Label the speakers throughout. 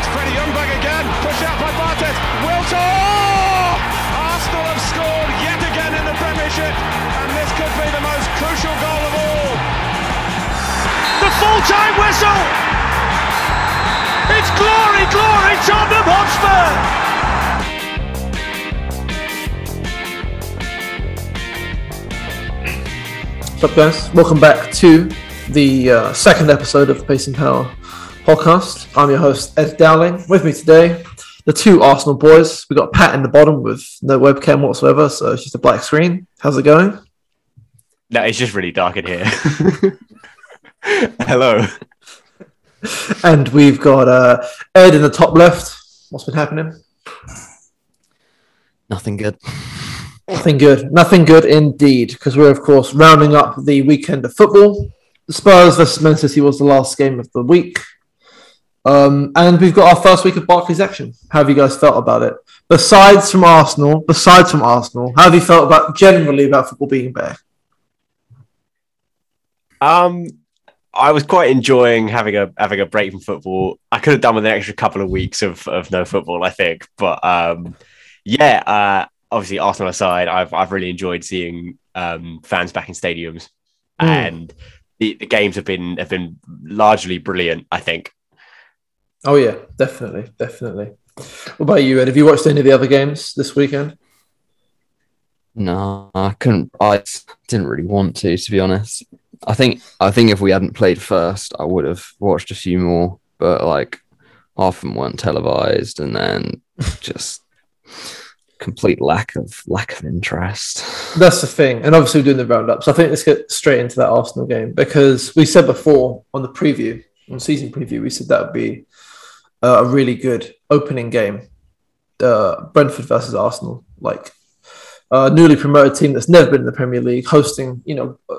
Speaker 1: It's Freddie Ljungberg again, pushed out by Barthez. Wiltord! Oh! Arsenal have scored yet again in the Premiership, and this could be the most crucial goal of all.
Speaker 2: The full-time whistle! It's glory, glory, Tottenham Hotspur!
Speaker 3: What's up, guys? Welcome back to the uh, second episode of the Pacing Power podcast. I'm your host, Ed Dowling. With me today, the two Arsenal boys. We've got Pat in the bottom with no webcam whatsoever, so it's just a black screen. How's it going?
Speaker 4: No, it's just really dark in here. Hello.
Speaker 3: And we've got uh, Ed in the top left. What's been happening?
Speaker 5: Nothing good.
Speaker 3: Nothing good. Nothing good indeed, because we're, of course, rounding up the weekend of football. The Spurs versus Man City was the last game of the week. Um, and we've got our first week of Barclays action. How have you guys felt about it? Besides from Arsenal, besides from Arsenal, how have you felt about generally about football being back?
Speaker 4: Um, I was quite enjoying having a having a break from football. I could have done with an extra couple of weeks of, of no football, I think. But um, yeah, uh, obviously Arsenal aside, I've I've really enjoyed seeing um, fans back in stadiums,
Speaker 3: Mm.
Speaker 4: and the, the games have been have been largely brilliant. I think.
Speaker 3: Oh yeah, definitely, definitely. What about you, Ed? Have you watched any of the other games this weekend?
Speaker 5: No, I couldn't. I didn't really want to, to be honest. I think I think if we hadn't played first, I would have watched a few more. But like, half of them weren't televised, and then just complete lack of lack of interest.
Speaker 3: That's the thing, and obviously we're doing the roundups. So I think let's get straight into that Arsenal game because we said before on the preview, on season preview, we said that would be uh, a really good opening game. Uh, Brentford versus Arsenal, like a newly promoted team that's never been in the Premier League, hosting, you know. Uh,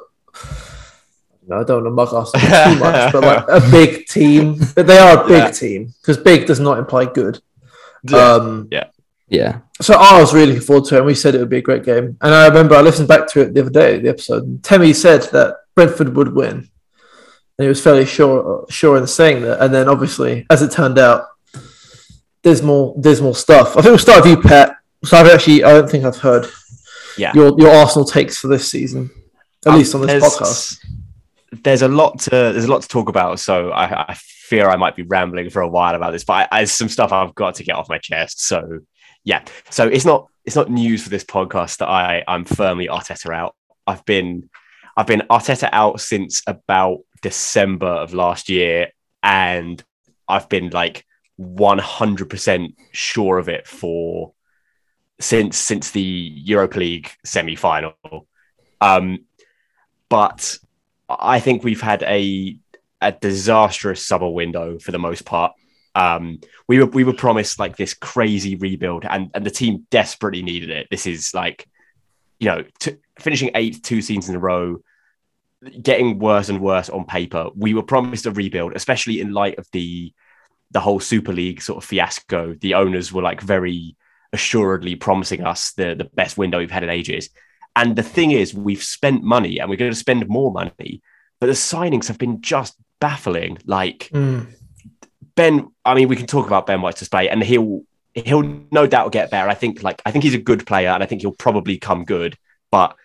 Speaker 3: no, I don't want to mug Arsenal too much, but like a big team. But they are a big
Speaker 4: Yeah.
Speaker 3: team because big does not imply good.
Speaker 4: Yeah.
Speaker 3: Um,
Speaker 5: Yeah,
Speaker 3: so I was really looking forward to it, and we said it would be a great game. And I remember I listened back to it the other day, the episode. And Temi said that Brentford would win, and he was fairly sure sure in saying that. And then obviously, as it turned out, there's more there's more stuff. I think we'll start with you, Pat. So I've actually I don't think I've heard
Speaker 4: Yeah.
Speaker 3: your your Arsenal takes for this season, at
Speaker 4: Um,
Speaker 3: least on this podcast.
Speaker 4: There's a lot to there's a lot to talk about, so I, I fear I might be rambling for a while about this, but I, I, some stuff I've got to get off my chest. So yeah, so it's not it's not news for this podcast that I I'm firmly Arteta out. I've been I've been Arteta out since about December of last year, and I've been like 100% sure of it for since since the Europa League semi final. Um, but I think we've had a a disastrous summer window for the most part. Um, we were we were promised like this crazy rebuild, and and the team desperately needed it. This is like, you know, t- finishing eighth two seasons in a row, getting worse and worse on paper. We were promised a rebuild, especially in light of the the whole Super League sort of fiasco. The owners were like very assuredly promising us the the best window we've had in ages. And the thing is, we've spent money and we're going to spend more money, but the signings have been just baffling. Like
Speaker 3: Mm.
Speaker 4: Ben, I mean, we can talk about Ben White's display, and he'll he'll no doubt get better. I think like I think he's a good player, and I think he'll probably come good. But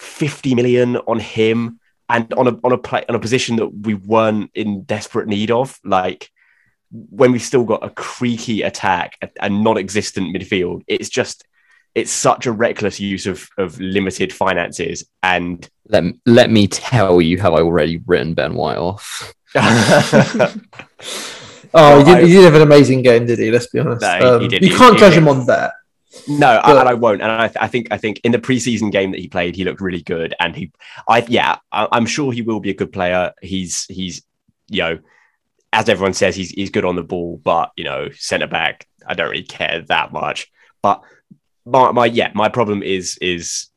Speaker 4: fifty million on him and on a on a play on a position that we weren't in desperate need of, like when we've still got a creaky attack and non-existent midfield, it's just it's such a reckless use of of limited finances and
Speaker 5: let let me tell you how I already written Ben White off.
Speaker 3: Oh, he,
Speaker 4: Well,
Speaker 3: did, he did have an amazing game, did he? Let's be honest.
Speaker 4: No,
Speaker 3: Um,
Speaker 4: he did.
Speaker 3: You
Speaker 4: He-
Speaker 3: can't
Speaker 4: he
Speaker 3: judge
Speaker 4: did.
Speaker 3: him on that.
Speaker 4: No, I-
Speaker 3: But-
Speaker 4: and I won't. And I, th- I think I think in the preseason game that he played, he looked really good. And he, I yeah, I, I'm sure he will be a good player. He's he's you know as everyone says, he's he's good on the ball, but you know, centre back, I don't really care that much. But my, my yeah, my problem is is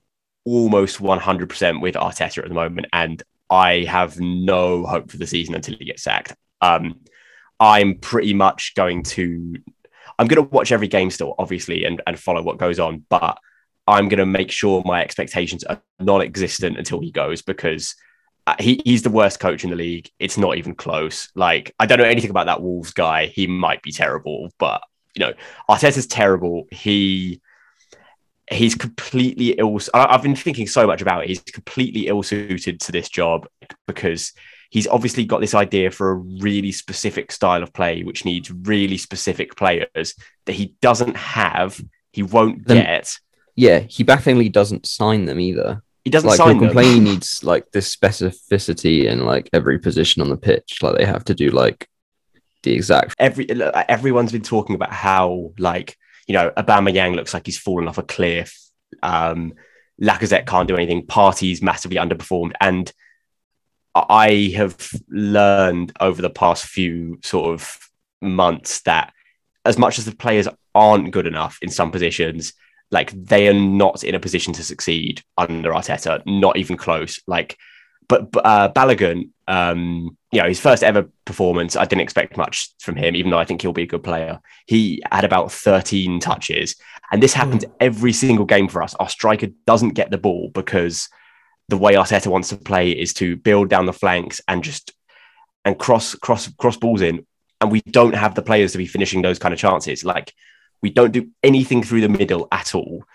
Speaker 4: almost 100% with Arteta at the moment, and I have no hope for the season until he gets sacked. Um, I'm pretty much going to I'm going to watch every game still, obviously, and, and follow what goes on, but I'm going to make sure my expectations are non existent until he goes because uh, he, he's the worst coach in the league. It's not even close. Like, I don't know anything about that Wolves guy. He might be terrible, but, you know, Arteta's terrible. He. He's completely ill. I've been thinking so much about it. He's completely ill suited to this job because he's obviously got this idea for a really specific style of play, which needs really specific players that he doesn't have, he won't
Speaker 5: Then-
Speaker 4: get.
Speaker 5: Yeah, he baffingly doesn't sign them either.
Speaker 4: He doesn't
Speaker 5: like
Speaker 4: sign them.
Speaker 5: complain he needs like this specificity in like every position on the pitch. Like they have to do like the exact
Speaker 4: Every everyone's been talking about how like you know Aubameyang looks like he's fallen off a cliff. Um, Lacazette can't do anything. Partey's massively underperformed, and I have learned over the past few sort of months that as much as the players aren't good enough in some positions, like they are not in a position to succeed under Arteta, not even close. Like, but, uh, Balogun, um, you know, his first ever performance, I didn't expect much from him, even though I think he'll be a good player. He had about 13 touches, and this happens every single game for us. Our striker doesn't get the ball because the way Arteta wants to play is to build down the flanks and just and cross cross cross balls in, and we don't have the players to be finishing those kind of chances. Like we don't do anything through the middle at all.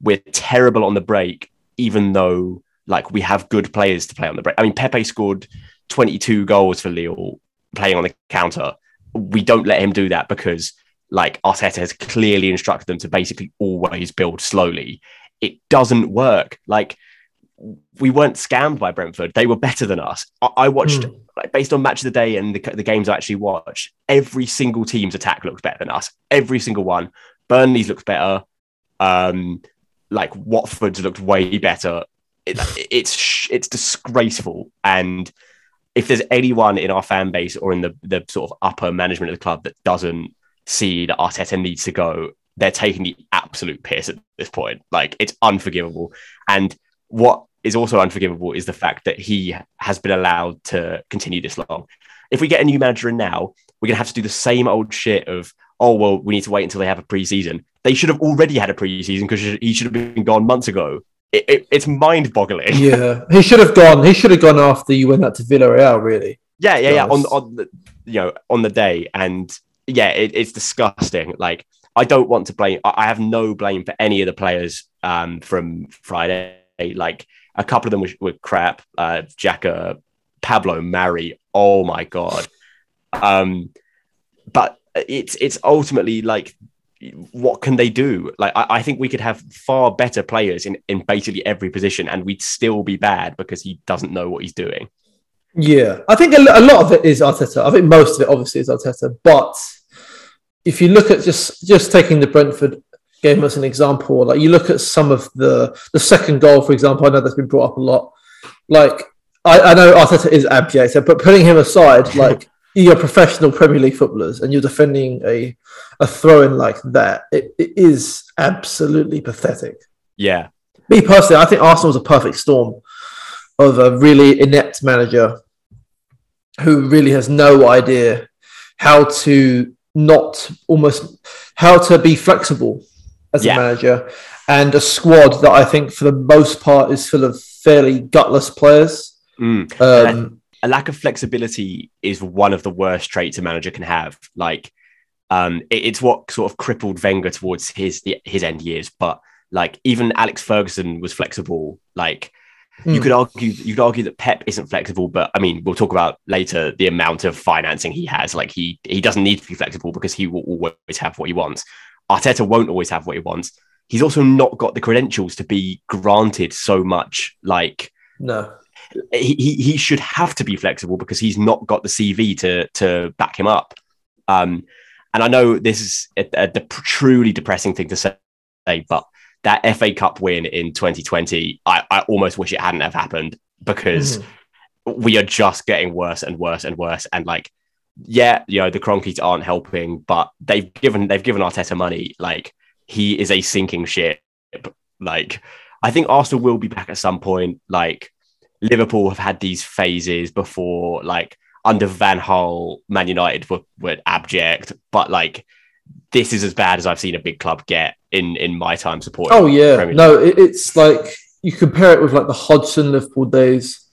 Speaker 4: We're terrible on the break, even though like we have good players to play on the break. I mean, Pepe scored 22 goals for Lille playing on the counter. We don't let him do that because like Arteta has clearly instructed them to basically always build slowly. It doesn't work. Like we weren't scammed by Brentford. They were better than us. I, I watched
Speaker 3: Hmm.
Speaker 4: like based on match of the day and the, the games I actually watched. Every single team's attack looks better than us. Every single one. Burnley's looked better. Um, like Watford's looked way better. It, it's sh- it's disgraceful. And if there's anyone in our fan base or in the the sort of upper management of the club that doesn't see that Arteta needs to go, they're taking the absolute piss at this point. Like it's unforgivable. And what is also unforgivable is the fact that he has been allowed to continue this long. If we get a new manager in now, we're gonna have to do the same old shit of oh well, we need to wait until they have a preseason. They should have already had a preseason because he should have been gone months ago. It, it, it's mind-boggling.
Speaker 3: Yeah, he should have gone. He should have gone after you went out to Villarreal. Really,
Speaker 4: Yeah, yeah, yeah. On on the you know on the day, and yeah, it, it's disgusting. Like I don't want to blame. I I have no blame for any of the players um, from Friday. Like a couple of them were, were crap. Uh, Xhaka, Pablo, Mari. Oh my god. Um, but it's it's ultimately like what can they do? Like I, I think we could have far better players in, in basically every position and we'd still be bad because he doesn't know what he's doing.
Speaker 3: yeah. I think a, a lot of it is Arteta. I think most of it, obviously, is Arteta. But if you look at just just taking the Brentford game as an example, like you look at some of the the second goal, for example. I know that's been brought up a lot. Like I, I know Arteta is abject, but putting him aside, like you're professional Premier League footballers and you're defending a a throw in like that, it, it is absolutely pathetic.
Speaker 4: Yeah.
Speaker 3: Me personally, I think Arsenal was a perfect storm of a really inept manager who really has no idea how to not almost how to be flexible as
Speaker 4: Yeah.
Speaker 3: a manager and a squad that I think for the most part is full of fairly gutless players.
Speaker 4: Mm.
Speaker 3: Um,
Speaker 4: a lack of flexibility is one of the worst traits a manager can have. Like, um, it- it's what sort of crippled Wenger towards his his end years. But like, even Alex Ferguson was flexible. Like, you
Speaker 3: Mm.
Speaker 4: could argue you could argue that Pep isn't flexible, but I mean, we'll talk about later the amount of financing he has. Like, he he doesn't need to be flexible because he will always have what he wants. Arteta won't always have what he wants. He's also not got the credentials to be granted so much. Like,
Speaker 3: no.
Speaker 4: he, he he should have to be flexible because he's not got the CV to to back him up. Um, and I know this is a, a de- truly depressing thing to say, but that FA Cup win in 2020, I, I almost wish it hadn't have happened because
Speaker 3: Mhm.
Speaker 4: we are just getting worse and worse and worse. And like yeah, you know the Kroenkes aren't helping, but they've given they've given Arteta money. Like he is a sinking ship. Like I think Arsenal will be back at some point. Like Liverpool have had these phases before, like under Van Gaal, Man United were, were abject, but like this is as bad as I've seen a big club get in in my time supporting.
Speaker 3: Oh yeah, no, it, it's like you compare it with like the Hodgson Liverpool days,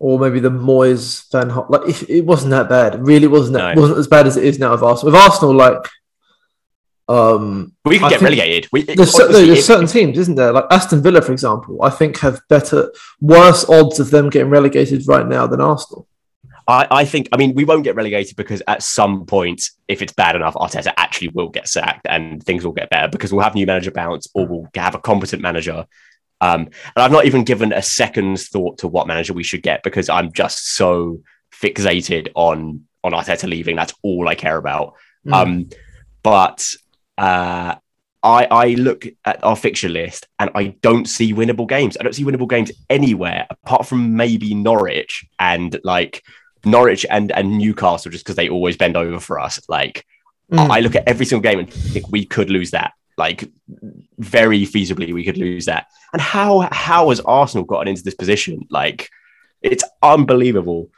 Speaker 3: or maybe the Moyes Van Gaal. Like it, it wasn't that bad. It really wasn't. That,
Speaker 4: No.
Speaker 3: wasn't as bad as it is now with Arsenal. With Arsenal, like um,
Speaker 4: we could
Speaker 3: I
Speaker 4: get relegated. We,
Speaker 3: there's, cer-
Speaker 4: honestly,
Speaker 3: there's certain teams, isn't there? Like Aston Villa, for example, I think have better, worse odds of them getting relegated right now than Arsenal.
Speaker 4: I, I think, I mean, we won't get relegated because at some point, if it's bad enough, Arteta actually will get sacked and things will get better because we'll have new manager bounce or we'll have a competent manager. Um, and I've not even given a second's thought to what manager we should get because I'm just so fixated on on Arteta leaving. That's all I care about.
Speaker 3: Mm.
Speaker 4: Um, but uh, I, I look at our fixture list and I don't see winnable games. I don't see winnable games anywhere apart from maybe Norwich and like Norwich and, and Newcastle, just because they always bend over for us. Like
Speaker 3: Mm.
Speaker 4: I look at every single game and think we could lose that. Like very feasibly, we could lose that. And how how has Arsenal gotten into this position? Like it's unbelievable.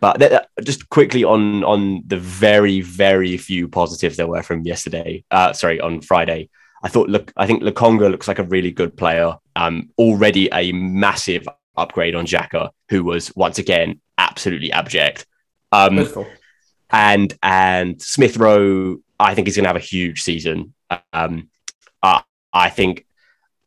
Speaker 4: But th- just quickly on on the very very few positives there were from yesterday. Uh, sorry, on Friday. I thought look, I think Lokonga looks like a really good player. Um, already a massive upgrade on Xhaka, who was once again absolutely abject. Um, and and Smith Rowe, I think he's going to have a huge season. Um, uh, I think,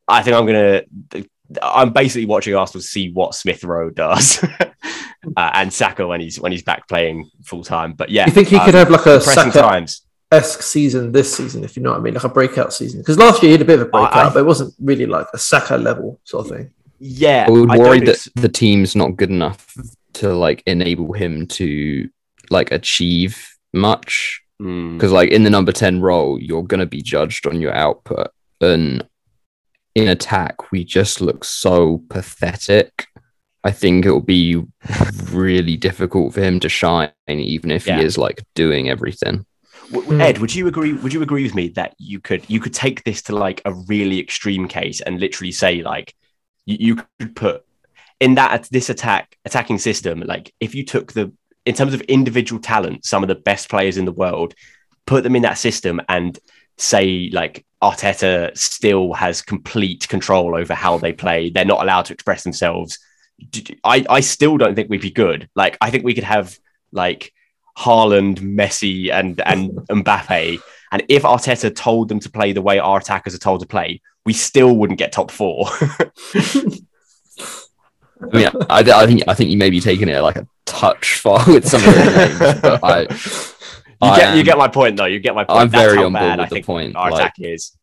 Speaker 4: I think I'm going to. I'm basically watching Arsenal see what Smith Rowe does, uh, and Saka when he's when he's back playing full time. But yeah,
Speaker 3: You think he
Speaker 4: um,
Speaker 3: could have like a Saka
Speaker 4: times.
Speaker 3: esque season this season, if you know what I mean, like a breakout season? Because last year he had a bit of a breakout,
Speaker 4: I-
Speaker 3: but it wasn't really like a Saka level sort of thing.
Speaker 4: Yeah,
Speaker 5: I would worry
Speaker 4: don't
Speaker 5: that the team's not good enough to like enable him to like achieve much.
Speaker 4: Mm,
Speaker 5: Because like in the number 10 role, you're gonna be judged on your output. And in attack, we just look so pathetic. I think it will be really difficult for him to shine, even if
Speaker 4: Yeah.
Speaker 5: he is like doing everything.
Speaker 3: Hmm.
Speaker 4: Ed, would you agree? Would you agree with me that you could you could take this to like a really extreme case and literally say like you, you could put in that this attack attacking system like if you took the in terms of individual talent some of the best players in the world put them in that system and say like Arteta still has complete control over how they play they're not allowed to express themselves I, I still don't think we'd be good like I think we could have like Haaland, Messi, and and Mbappe. And if Arteta told them to play the way our attackers are told to play, we still wouldn't get top four.
Speaker 5: I mean, I, I think I think you may be taking it like a touch far with some of the names, I
Speaker 4: you
Speaker 5: I
Speaker 4: get you get my point though. You get my point.
Speaker 5: I'm
Speaker 4: That's
Speaker 5: very
Speaker 4: how
Speaker 5: on board with
Speaker 4: I
Speaker 5: the point,
Speaker 4: Our
Speaker 5: like-
Speaker 4: attack is.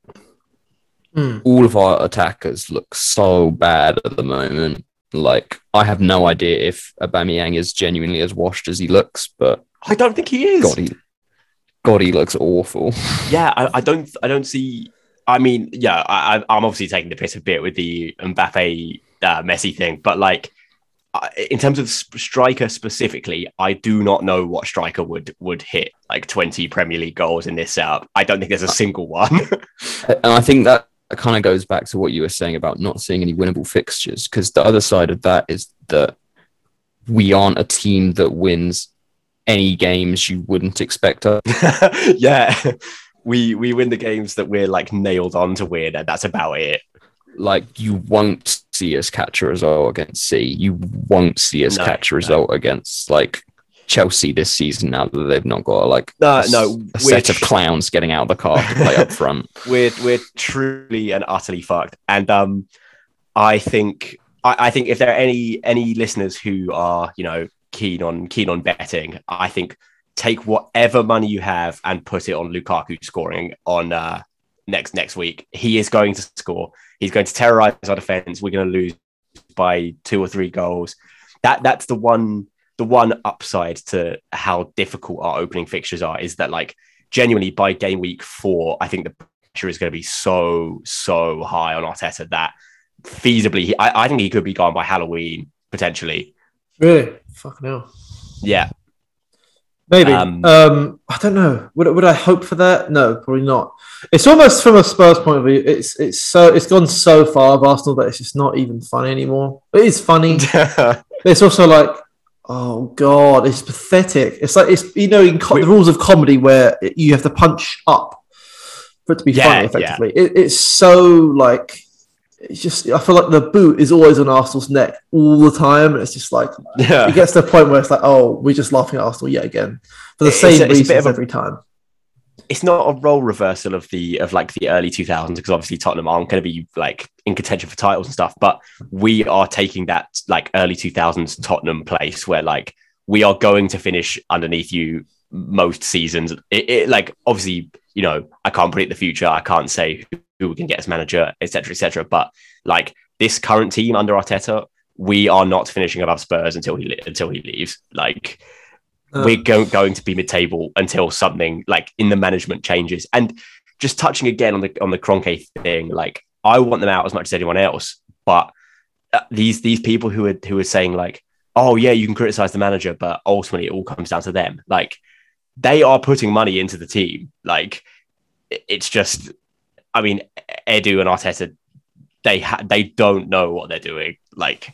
Speaker 3: Hmm.
Speaker 5: all of our attackers look so bad at the moment. Like I have no idea if Aubameyang is genuinely as washed as he looks, but
Speaker 4: I don't think he is.
Speaker 5: God, he, God, he looks awful.
Speaker 4: Yeah, I, I don't. I don't see. I mean, yeah, I, I- I'm obviously taking the piss a bit with the Mbappe uh, Messi thing, but like in terms of striker specifically, I do not know what striker would would hit like 20 Premier League goals in this setup. I don't think there's a single one.
Speaker 5: And I think that kind of goes back to what you were saying about not seeing any winnable fixtures, because the other side of that is that we aren't a team that wins any games you wouldn't expect us.
Speaker 4: yeah, we we win the games that we're like nailed on to win, and that's about it.
Speaker 5: Like you won't see us catch a result against C. You won't see us
Speaker 4: No,
Speaker 5: catch a
Speaker 4: no.
Speaker 5: result against like Chelsea this season now that they've not got like
Speaker 4: No,
Speaker 5: a,
Speaker 4: no,
Speaker 5: a set of clowns getting out of the car to play up front.
Speaker 4: we're we're truly and utterly fucked. And um, I think I, I think if there are any any listeners who are you know keen on keen on betting, I think take whatever money you have and put it on Lukaku scoring on uh, next next week. He is going to score. He's going to terrorize our defense. We're going to lose by two or three goals. That that's the one the one upside to how difficult our opening fixtures are is that like genuinely by game week four, I think the pressure is going to be so so high on Arteta that feasibly, he, I, I think he could be gone by Halloween potentially.
Speaker 3: Really? Fucking hell.
Speaker 4: Yeah,
Speaker 3: Maybe. Um,
Speaker 4: Um,
Speaker 3: I don't know. Would would I hope for that? No, probably not. It's almost from a Spurs point of view. It's it's so it's gone so far of Arsenal that it's just not even funny anymore. It is funny. it's also like, oh god, it's pathetic. It's like it's you know in co- the rules of comedy where you have to punch up for it to be
Speaker 4: Yeah,
Speaker 3: funny.
Speaker 4: yeah.
Speaker 3: Effectively, it, it's so like. It's just I feel like the boot is always on Arsenal's neck all the time, it's just like
Speaker 4: yeah.
Speaker 3: it gets to the point where it's like, oh, we're just laughing at Arsenal yet again for the
Speaker 4: It's
Speaker 3: same
Speaker 4: a- a
Speaker 3: reasons
Speaker 4: of a-
Speaker 3: every time.
Speaker 4: it's not a role reversal of the of like the early 2000s because obviously Tottenham aren't going to be like in contention for titles and stuff but we are taking that like early 2000s Tottenham place where like we are going to finish underneath you most seasons it, it like obviously you know I can't predict the future I can't say who, we can get as manager etc etc but like this current team under Arteta we are not finishing above Spurs until he until he leaves like
Speaker 3: Uh,
Speaker 4: we're go- going to be mid-table until something like in the management changes. And just touching again on the on the Kroenke thing, like I want them out as much as anyone else, but uh, these these people who are who are saying like, oh yeah, you can criticize the manager, but ultimately it all comes down to them. Like they are putting money into the team. Like it's just, I mean, Edu and Arteta, they ha- they don't know what they're doing. Like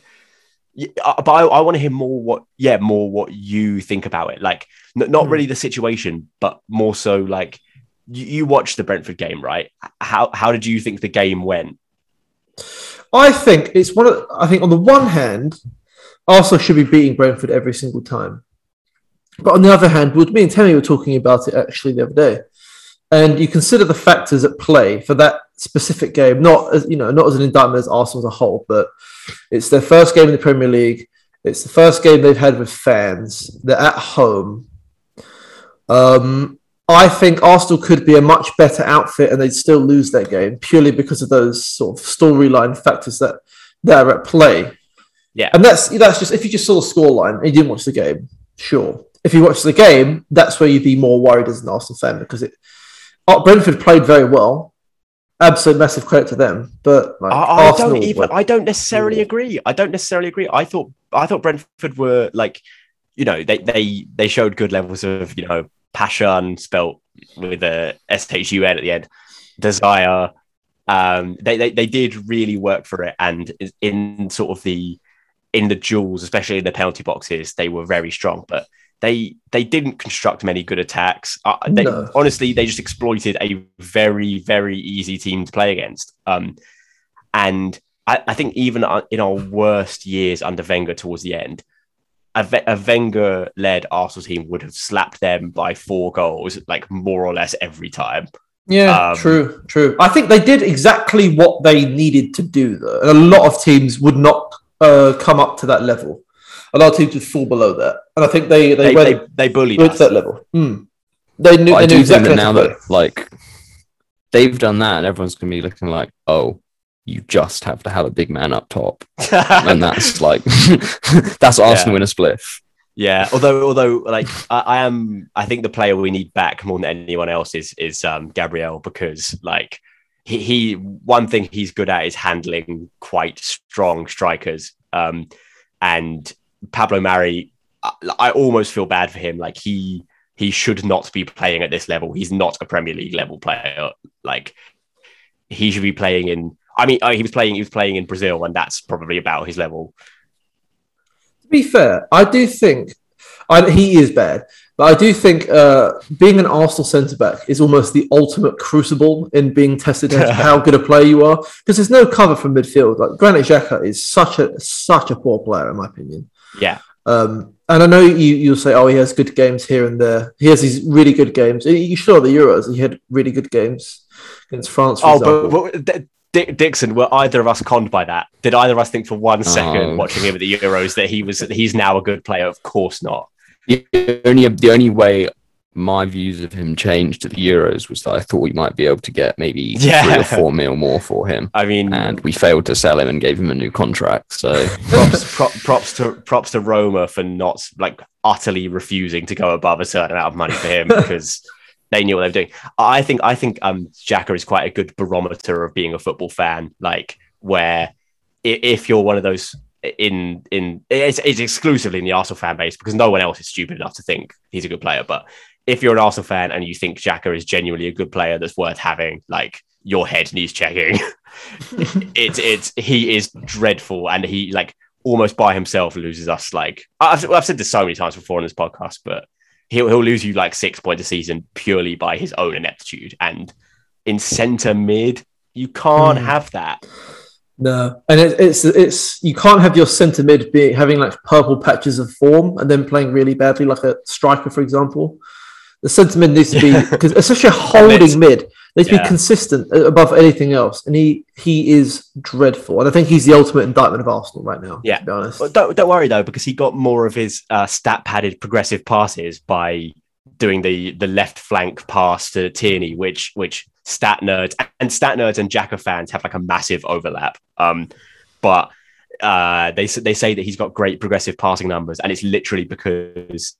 Speaker 4: uh, but I, I want to hear more what yeah more what you think about it like n- not
Speaker 3: Hmm.
Speaker 4: really the situation but more so like you, you watched the Brentford game right how how did you think the game went
Speaker 3: I think it's one of. I think on the one hand, Arsenal should be beating Brentford every single time, but on the other hand, me and Tammy were talking about it actually the other day, and you consider the factors at play for that specific game. Not as you know, not as an indictment as Arsenal as a whole, but it's their first game in the Premier League. It's the first game they've had with fans. They're at home. Um, I think Arsenal could be a much better outfit and they'd still lose their game purely because of those sort of storyline factors that, that are at play.
Speaker 4: Yeah.
Speaker 3: And that's that's just if you just saw the scoreline and you didn't watch the game, sure. If you watch the game, that's where you'd be more worried as an Arsenal fan because it uh, Brentford played very well. Absolute massive credit to them. But like,
Speaker 4: I, I don't even
Speaker 3: like,
Speaker 4: I don't necessarily
Speaker 3: Yeah.
Speaker 4: agree I don't necessarily agree I thought I thought Brentford were like you know they they they showed good levels of you know passion spelt with a S-H-U-N at the end desire um they, they they did really work for it and in sort of the in the duels especially in the penalty boxes they were very strong but they they didn't construct many good attacks uh, they,
Speaker 3: No.
Speaker 4: honestly they just exploited a very very easy team to play against um and I, I think even uh, in our worst years under Wenger towards the end, a, Wenger led Arsenal team would have slapped them by four goals, like more or less every time.
Speaker 3: Yeah,
Speaker 4: Um,
Speaker 3: true, true. I think they did exactly what they needed to do, though. And a lot of teams would not uh, come up to that level. A lot of teams would fall below that. And I think they, they,
Speaker 4: They,
Speaker 3: went
Speaker 4: they, they bullied us.
Speaker 3: that level. Hmm. They knew,
Speaker 5: But I
Speaker 3: they
Speaker 5: do
Speaker 3: knew
Speaker 5: think
Speaker 3: exactly
Speaker 5: that now that like they've done that, and everyone's gonna be looking like, oh, you just have to have a big man up top, and that's like that's Arsenal in a spliff.
Speaker 4: Yeah, although although like I, I am, I think the player we need back more than anyone else is is um, Gabriel because like he, he one thing he's good at is handling quite strong strikers, um, and Pablo Mari, I, I almost feel bad for him. Like he he should not be playing at this level. He's not a Premier League level player. Like he should be playing in. I mean, uh, he was playing. He was playing in Brazil, and that's probably about his level.
Speaker 3: To be fair, I do think I, he is bad, but I do think uh, being an Arsenal centre back is almost the ultimate crucible in being tested as how good a player you are because there's no cover from midfield. Like Granit Xhaka is such a such a poor player in my opinion.
Speaker 4: Yeah,
Speaker 3: Um, and I know you you'll say, oh, he has good games here and there. He has these really good games. You saw the Euros; he had really good games against France. For
Speaker 4: Oh,
Speaker 3: example.
Speaker 4: but, but D- Dixon, were either of us conned by that? Did either of us think for one second
Speaker 5: Oh.
Speaker 4: watching him at the Euros that he was he's now a good player? Of course not.
Speaker 5: The only the only way my views of him changed at the Euros was that I thought we might be able to get maybe
Speaker 4: Yeah.
Speaker 5: three or four mil more for him,
Speaker 4: I mean,
Speaker 5: and we failed to sell him and gave him a new contract. So
Speaker 4: props, prop, props to props to Roma for not like utterly refusing to go above a certain amount of money for him because they knew what they were doing. I think I think um Xhaka is quite a good barometer of being a football fan. Like where if you're one of those in in it's, it's exclusively in the Arsenal fan base because no one else is stupid enough to think he's a good player. But if you're an Arsenal fan and you think Xhaka is genuinely a good player that's worth having, like your head needs checking. it's it's he is dreadful and he like almost by himself loses us like I've, I've said this so many times before on this podcast, but he'll he'll lose you like six points a season purely by his own ineptitude. And in centre mid, you can't
Speaker 3: Hmm.
Speaker 4: have that.
Speaker 3: No, and it, it's it's you can't have your centre mid be having like purple patches of form and then playing really badly, like a striker, for example. The centre mid needs to be because especially a holding mid needs to be
Speaker 4: Yeah.
Speaker 3: consistent uh, above anything else, and he he is dreadful, and I think he's the ultimate indictment of Arsenal right now.
Speaker 4: Yeah.
Speaker 3: to be honest.
Speaker 4: Don't don't worry though, because he got more of his uh, stat padded progressive passes by doing the the left flank pass to Tierney, which which stat nerds and stat nerds and Xhaka fans have like a massive overlap. Um, but uh, they they say that he's got great progressive passing numbers, and it's literally because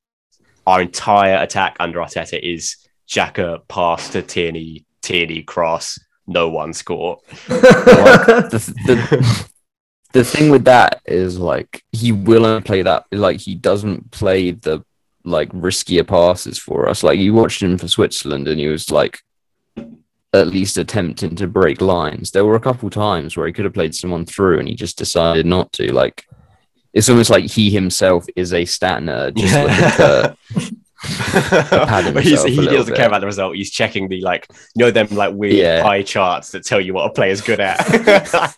Speaker 4: our entire attack under Arteta is Xhaka pass to Tierney, Tierney cross, no one score.
Speaker 5: the, the, the thing with that is like he will only play that like he doesn't play the like riskier passes for us. Like you watched him for Switzerland and he was like at least attempting to break lines. There were a couple times where he could have played someone through and he just decided not to. Like it's almost like he himself is a stat nerd. Just looking for- pad
Speaker 4: But he's, he doesn't
Speaker 5: bit.
Speaker 4: care about the result. He's checking the like, you know, them like weird
Speaker 5: Yeah.
Speaker 4: pie charts that tell you what a player's good at.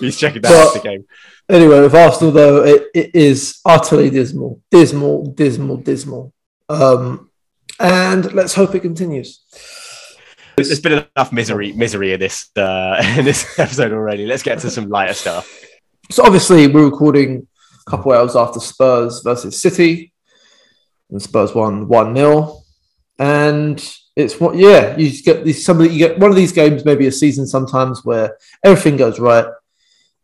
Speaker 4: he's checking that
Speaker 3: Well-
Speaker 4: after the game.
Speaker 3: Anyway, with Arsenal though, it, it is utterly dismal, dismal, dismal, dismal. Um, and let's hope it continues.
Speaker 4: There's been enough misery, misery in this uh, in this episode already. Let's get to some lighter stuff.
Speaker 3: So obviously we're recording a couple hours after Spurs versus City, and Spurs won one 0 and it's what yeah you get these some of you get one of these games maybe a season sometimes where everything goes right,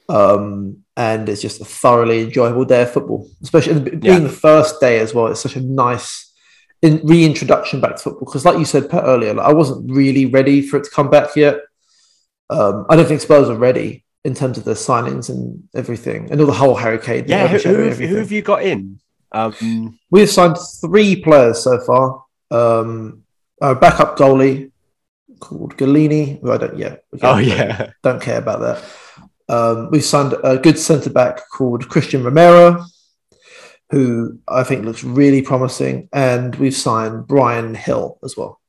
Speaker 3: um, and it's just a thoroughly enjoyable day of football, especially being
Speaker 4: Yeah.
Speaker 3: the first day as well. It's such a nice. In reintroduction back to football because, like you said Pat, earlier, like, I wasn't really ready for it to come back yet. Um, I don't think Spurs are ready in terms of the signings and everything, and all the whole Harry Kane.
Speaker 4: Yeah, who, who, have- who have you got in? Um,
Speaker 3: We have signed three players so far. Um, our backup goalie called Gollini, who I don't yeah,
Speaker 4: oh yeah,
Speaker 3: don't care about that. Um, we signed a good centre back called Cristian Romero, who I think looks really promising, and we've signed Bryan Gil as well.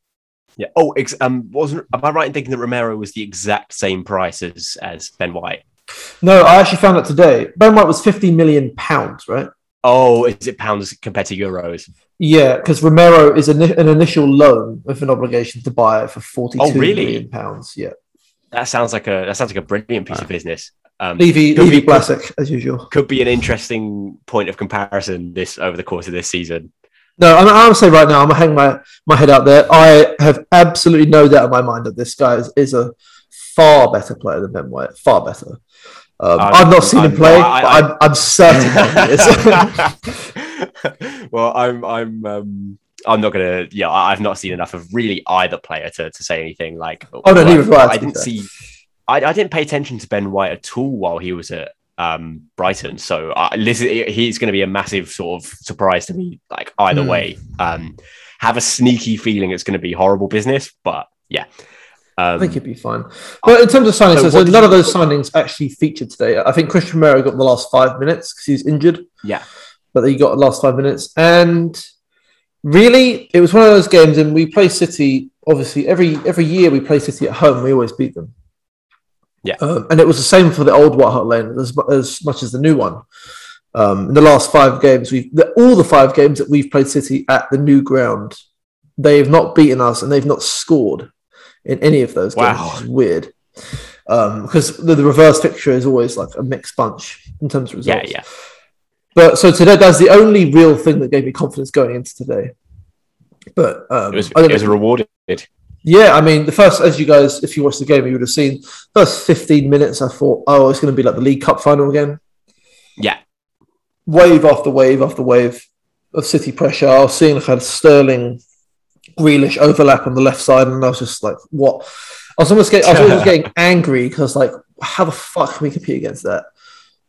Speaker 4: Yeah. Oh, ex- um, wasn't am I right in thinking that Romero was the exact same price as as Ben White?
Speaker 3: No, I actually found out today. Ben White was 50 million pounds, right?
Speaker 4: Oh, is it pounds compared to euros?
Speaker 3: Yeah, because Romero is an, an initial loan with an obligation to buy it for forty-two
Speaker 4: Oh,
Speaker 3: million
Speaker 4: really?
Speaker 3: pounds. Yeah,
Speaker 4: That sounds like a that sounds like a brilliant piece of business. Um,
Speaker 3: Levy, Levy
Speaker 4: be-
Speaker 3: Blasek as usual.
Speaker 4: could be an interesting point of comparison this over the course of this season.
Speaker 3: No, I'm, I'm gonna say right now, I'm gonna hang my, my head out there. I have absolutely no doubt in my mind that this guy is, is a far better player than Ben White. Far better. Um, I've not seen him
Speaker 4: I'm-
Speaker 3: play,
Speaker 4: I-
Speaker 3: but
Speaker 4: I-
Speaker 3: I'm, I'm certain he is.
Speaker 4: well, I'm I'm um, I'm not gonna. Yeah, I've not seen enough of really either player to, to say anything. Like,
Speaker 3: Oh, no, neither have I,
Speaker 4: I didn't see. I, I didn't pay attention to Ben White at all while he was at um, Brighton. So uh, listen, he's going to be a massive sort of surprise to me. Like either
Speaker 3: Hmm.
Speaker 4: way, um, have a sneaky feeling it's going to be horrible business. But yeah, um,
Speaker 3: I think he'd be fine. But in terms of signings,
Speaker 4: So
Speaker 3: so, so
Speaker 4: what did
Speaker 3: none of those signings actually featured today. I think Cristian Romero got the last five minutes because he's injured.
Speaker 4: Yeah.
Speaker 3: But he got the last five minutes. And really, it was one of those games, and we play City, obviously, every every year we play City at home, we always beat them.
Speaker 4: Yeah.
Speaker 3: Um, and it was the same for the old White Hart Lane as, as much as the new one. Um, in the last five games, we've the, all the five games that we've played City at the new ground, they have not beaten us and they've not scored in any of those games.
Speaker 4: Wow.
Speaker 3: Which is weird. Um, because the, the reverse fixture is always like a mixed bunch in terms of results.
Speaker 4: yeah. Yeah.
Speaker 3: But so today, that's the only real thing that gave me confidence going into today. But um,
Speaker 4: It was it was rewarded.
Speaker 3: Yeah, I mean, the first, as you guys, if you watched the game, you would have seen first 15 minutes. I thought, oh, it's going to be like the League Cup final again.
Speaker 4: Yeah,
Speaker 3: Wave after wave after wave of City pressure. I was seeing like a Sterling, Grealish overlap on the left side, and I was just like, what? I was almost getting, I was almost getting angry because like, how the fuck can we compete against that?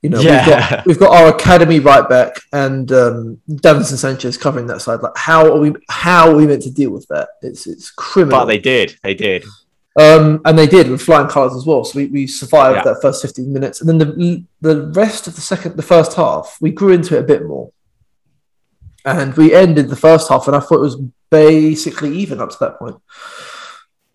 Speaker 3: You know, we've got we've got our academy right back and um, Davinson Sanchez covering that side. Like, how are we? How are we meant to deal with that? It's it's criminal.
Speaker 4: But they did. They did.
Speaker 3: Um, and they did with flying colours as well. So we, we survived
Speaker 4: Yeah.
Speaker 3: that first 15 minutes. And then the the rest of the second, the first half, we grew into it a bit more. And we ended the first half, and I thought it was basically even up to that point.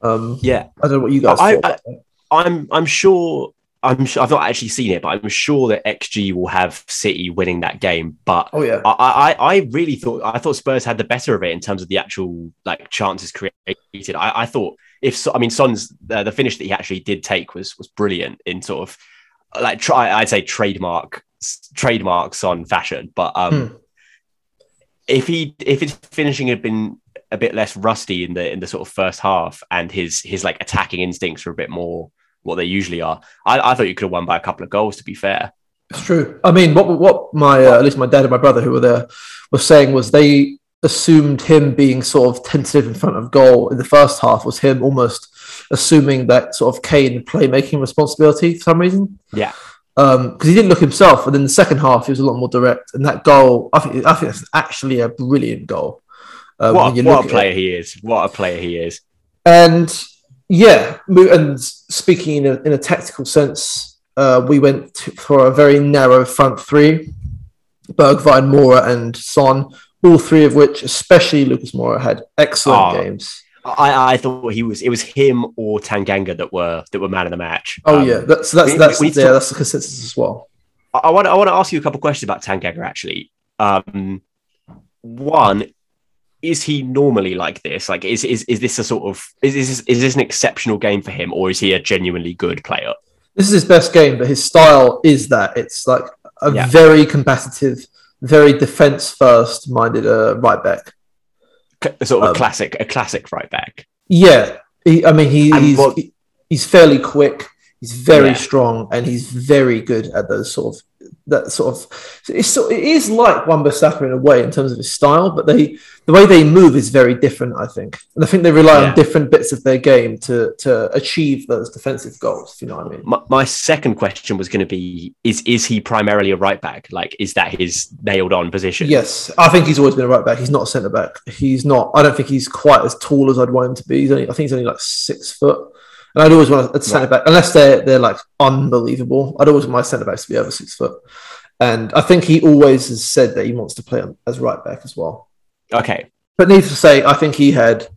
Speaker 3: Um,
Speaker 4: Yeah.
Speaker 3: I don't know what you guys
Speaker 4: I-
Speaker 3: that.
Speaker 4: I'm I'm sure I'm sure I've not actually seen it, but I'm sure that XG will have City winning that game. But
Speaker 3: oh yeah,
Speaker 4: I, I I really thought I thought Spurs had the better of it in terms of the actual like chances created. I, I thought if so, I mean Son's uh, the finish that he actually did take was was brilliant in sort of like try I'd say trademark trademark Son fashion. But um,
Speaker 3: Hmm.
Speaker 4: if he if his finishing had been a bit less rusty in the in the sort of first half and his his like attacking instincts were a bit more what they usually are, I, I thought you could have won by a couple of goals. To be fair,
Speaker 3: it's true. I mean, what what my uh, at least my dad and my brother who were there were saying was they assumed him being sort of tentative in front of goal in the first half was him almost assuming that sort of Kane playmaking responsibility for some reason.
Speaker 4: yeah.
Speaker 3: because he didn't look himself. And then the second half, he was a lot more direct. And that goal, I think, I think that's actually a brilliant goal. Um,
Speaker 4: What,
Speaker 3: when you
Speaker 4: what a player he is! What a player he is!
Speaker 3: And yeah, and speaking in a, in a tactical sense, uh, we went to, for a very narrow front three: Bergwijn, Moura, and Son. All three of which, especially Lucas Moura, had excellent
Speaker 4: Oh.
Speaker 3: games.
Speaker 4: I, I thought he was it was him or Tanganga that were that were man of the match.
Speaker 3: Oh
Speaker 4: Um,
Speaker 3: yeah, that's that's
Speaker 4: we-
Speaker 3: that's
Speaker 4: we
Speaker 3: yeah,
Speaker 4: talk-
Speaker 3: that's the consensus as well.
Speaker 4: I, I want I want to ask you a couple questions about Tanganga actually. Um, one, is he normally like this? Like, is is, is this a sort of is, is this is this an exceptional game for him, or is he a genuinely good player?
Speaker 3: this is his best game, but his style is that it's like a
Speaker 4: Yeah.
Speaker 3: very competitive, very defense first minded uh, right back.
Speaker 4: C- Sort of
Speaker 3: Um,
Speaker 4: a classic a classic right back.
Speaker 3: Yeah, he, I mean he, he's
Speaker 4: what-
Speaker 3: he- he's fairly quick. He's very
Speaker 4: Yeah.
Speaker 3: strong, and he's very good at those sort of that sort of. It's it is like Wan-Bissaka in a way in terms of his style, but they the way they move is very different. I think, and I think they rely
Speaker 4: Yeah.
Speaker 3: on different bits of their game to to achieve those defensive goals. If you know what I mean.
Speaker 4: My, my second question was going to be: Is is he primarily a right back? Like, is that his nailed on position?
Speaker 3: Yes, I think he's always been a right back. He's not a centre back. He's not. I don't think he's quite as tall as I'd want him to be. He's only. I think he's only like six foot. And I'd always want a centre back, unless they're they're like unbelievable. I'd always want my centre backs to be over six foot. And I think he always has said that he wants to play as right back as well.
Speaker 4: Okay.
Speaker 3: But needless to say, I think he had.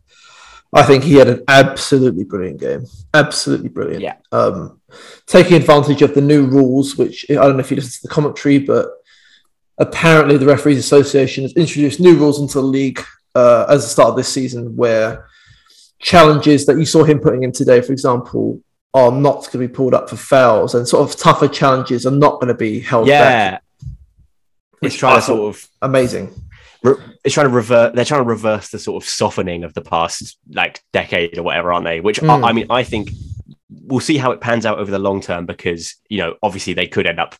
Speaker 3: I think he had an absolutely brilliant game. Absolutely brilliant.
Speaker 4: Yeah.
Speaker 3: Um, taking advantage of the new rules, which I don't know if you listen to the commentary, but apparently the referees association has introduced new rules into the league uh, as the start of this season where challenges that you saw him putting in today for example are not going to be pulled up for fouls and sort of tougher challenges are not going to be held back
Speaker 4: Yeah.
Speaker 3: Which
Speaker 4: It's trying to sort of
Speaker 3: amazing
Speaker 4: re- it's trying to revert they're trying to reverse the sort of softening of the past like decade or whatever aren't they which
Speaker 3: Mm.
Speaker 4: I, I mean i think we'll see how it pans out over the long term because you know obviously they could end up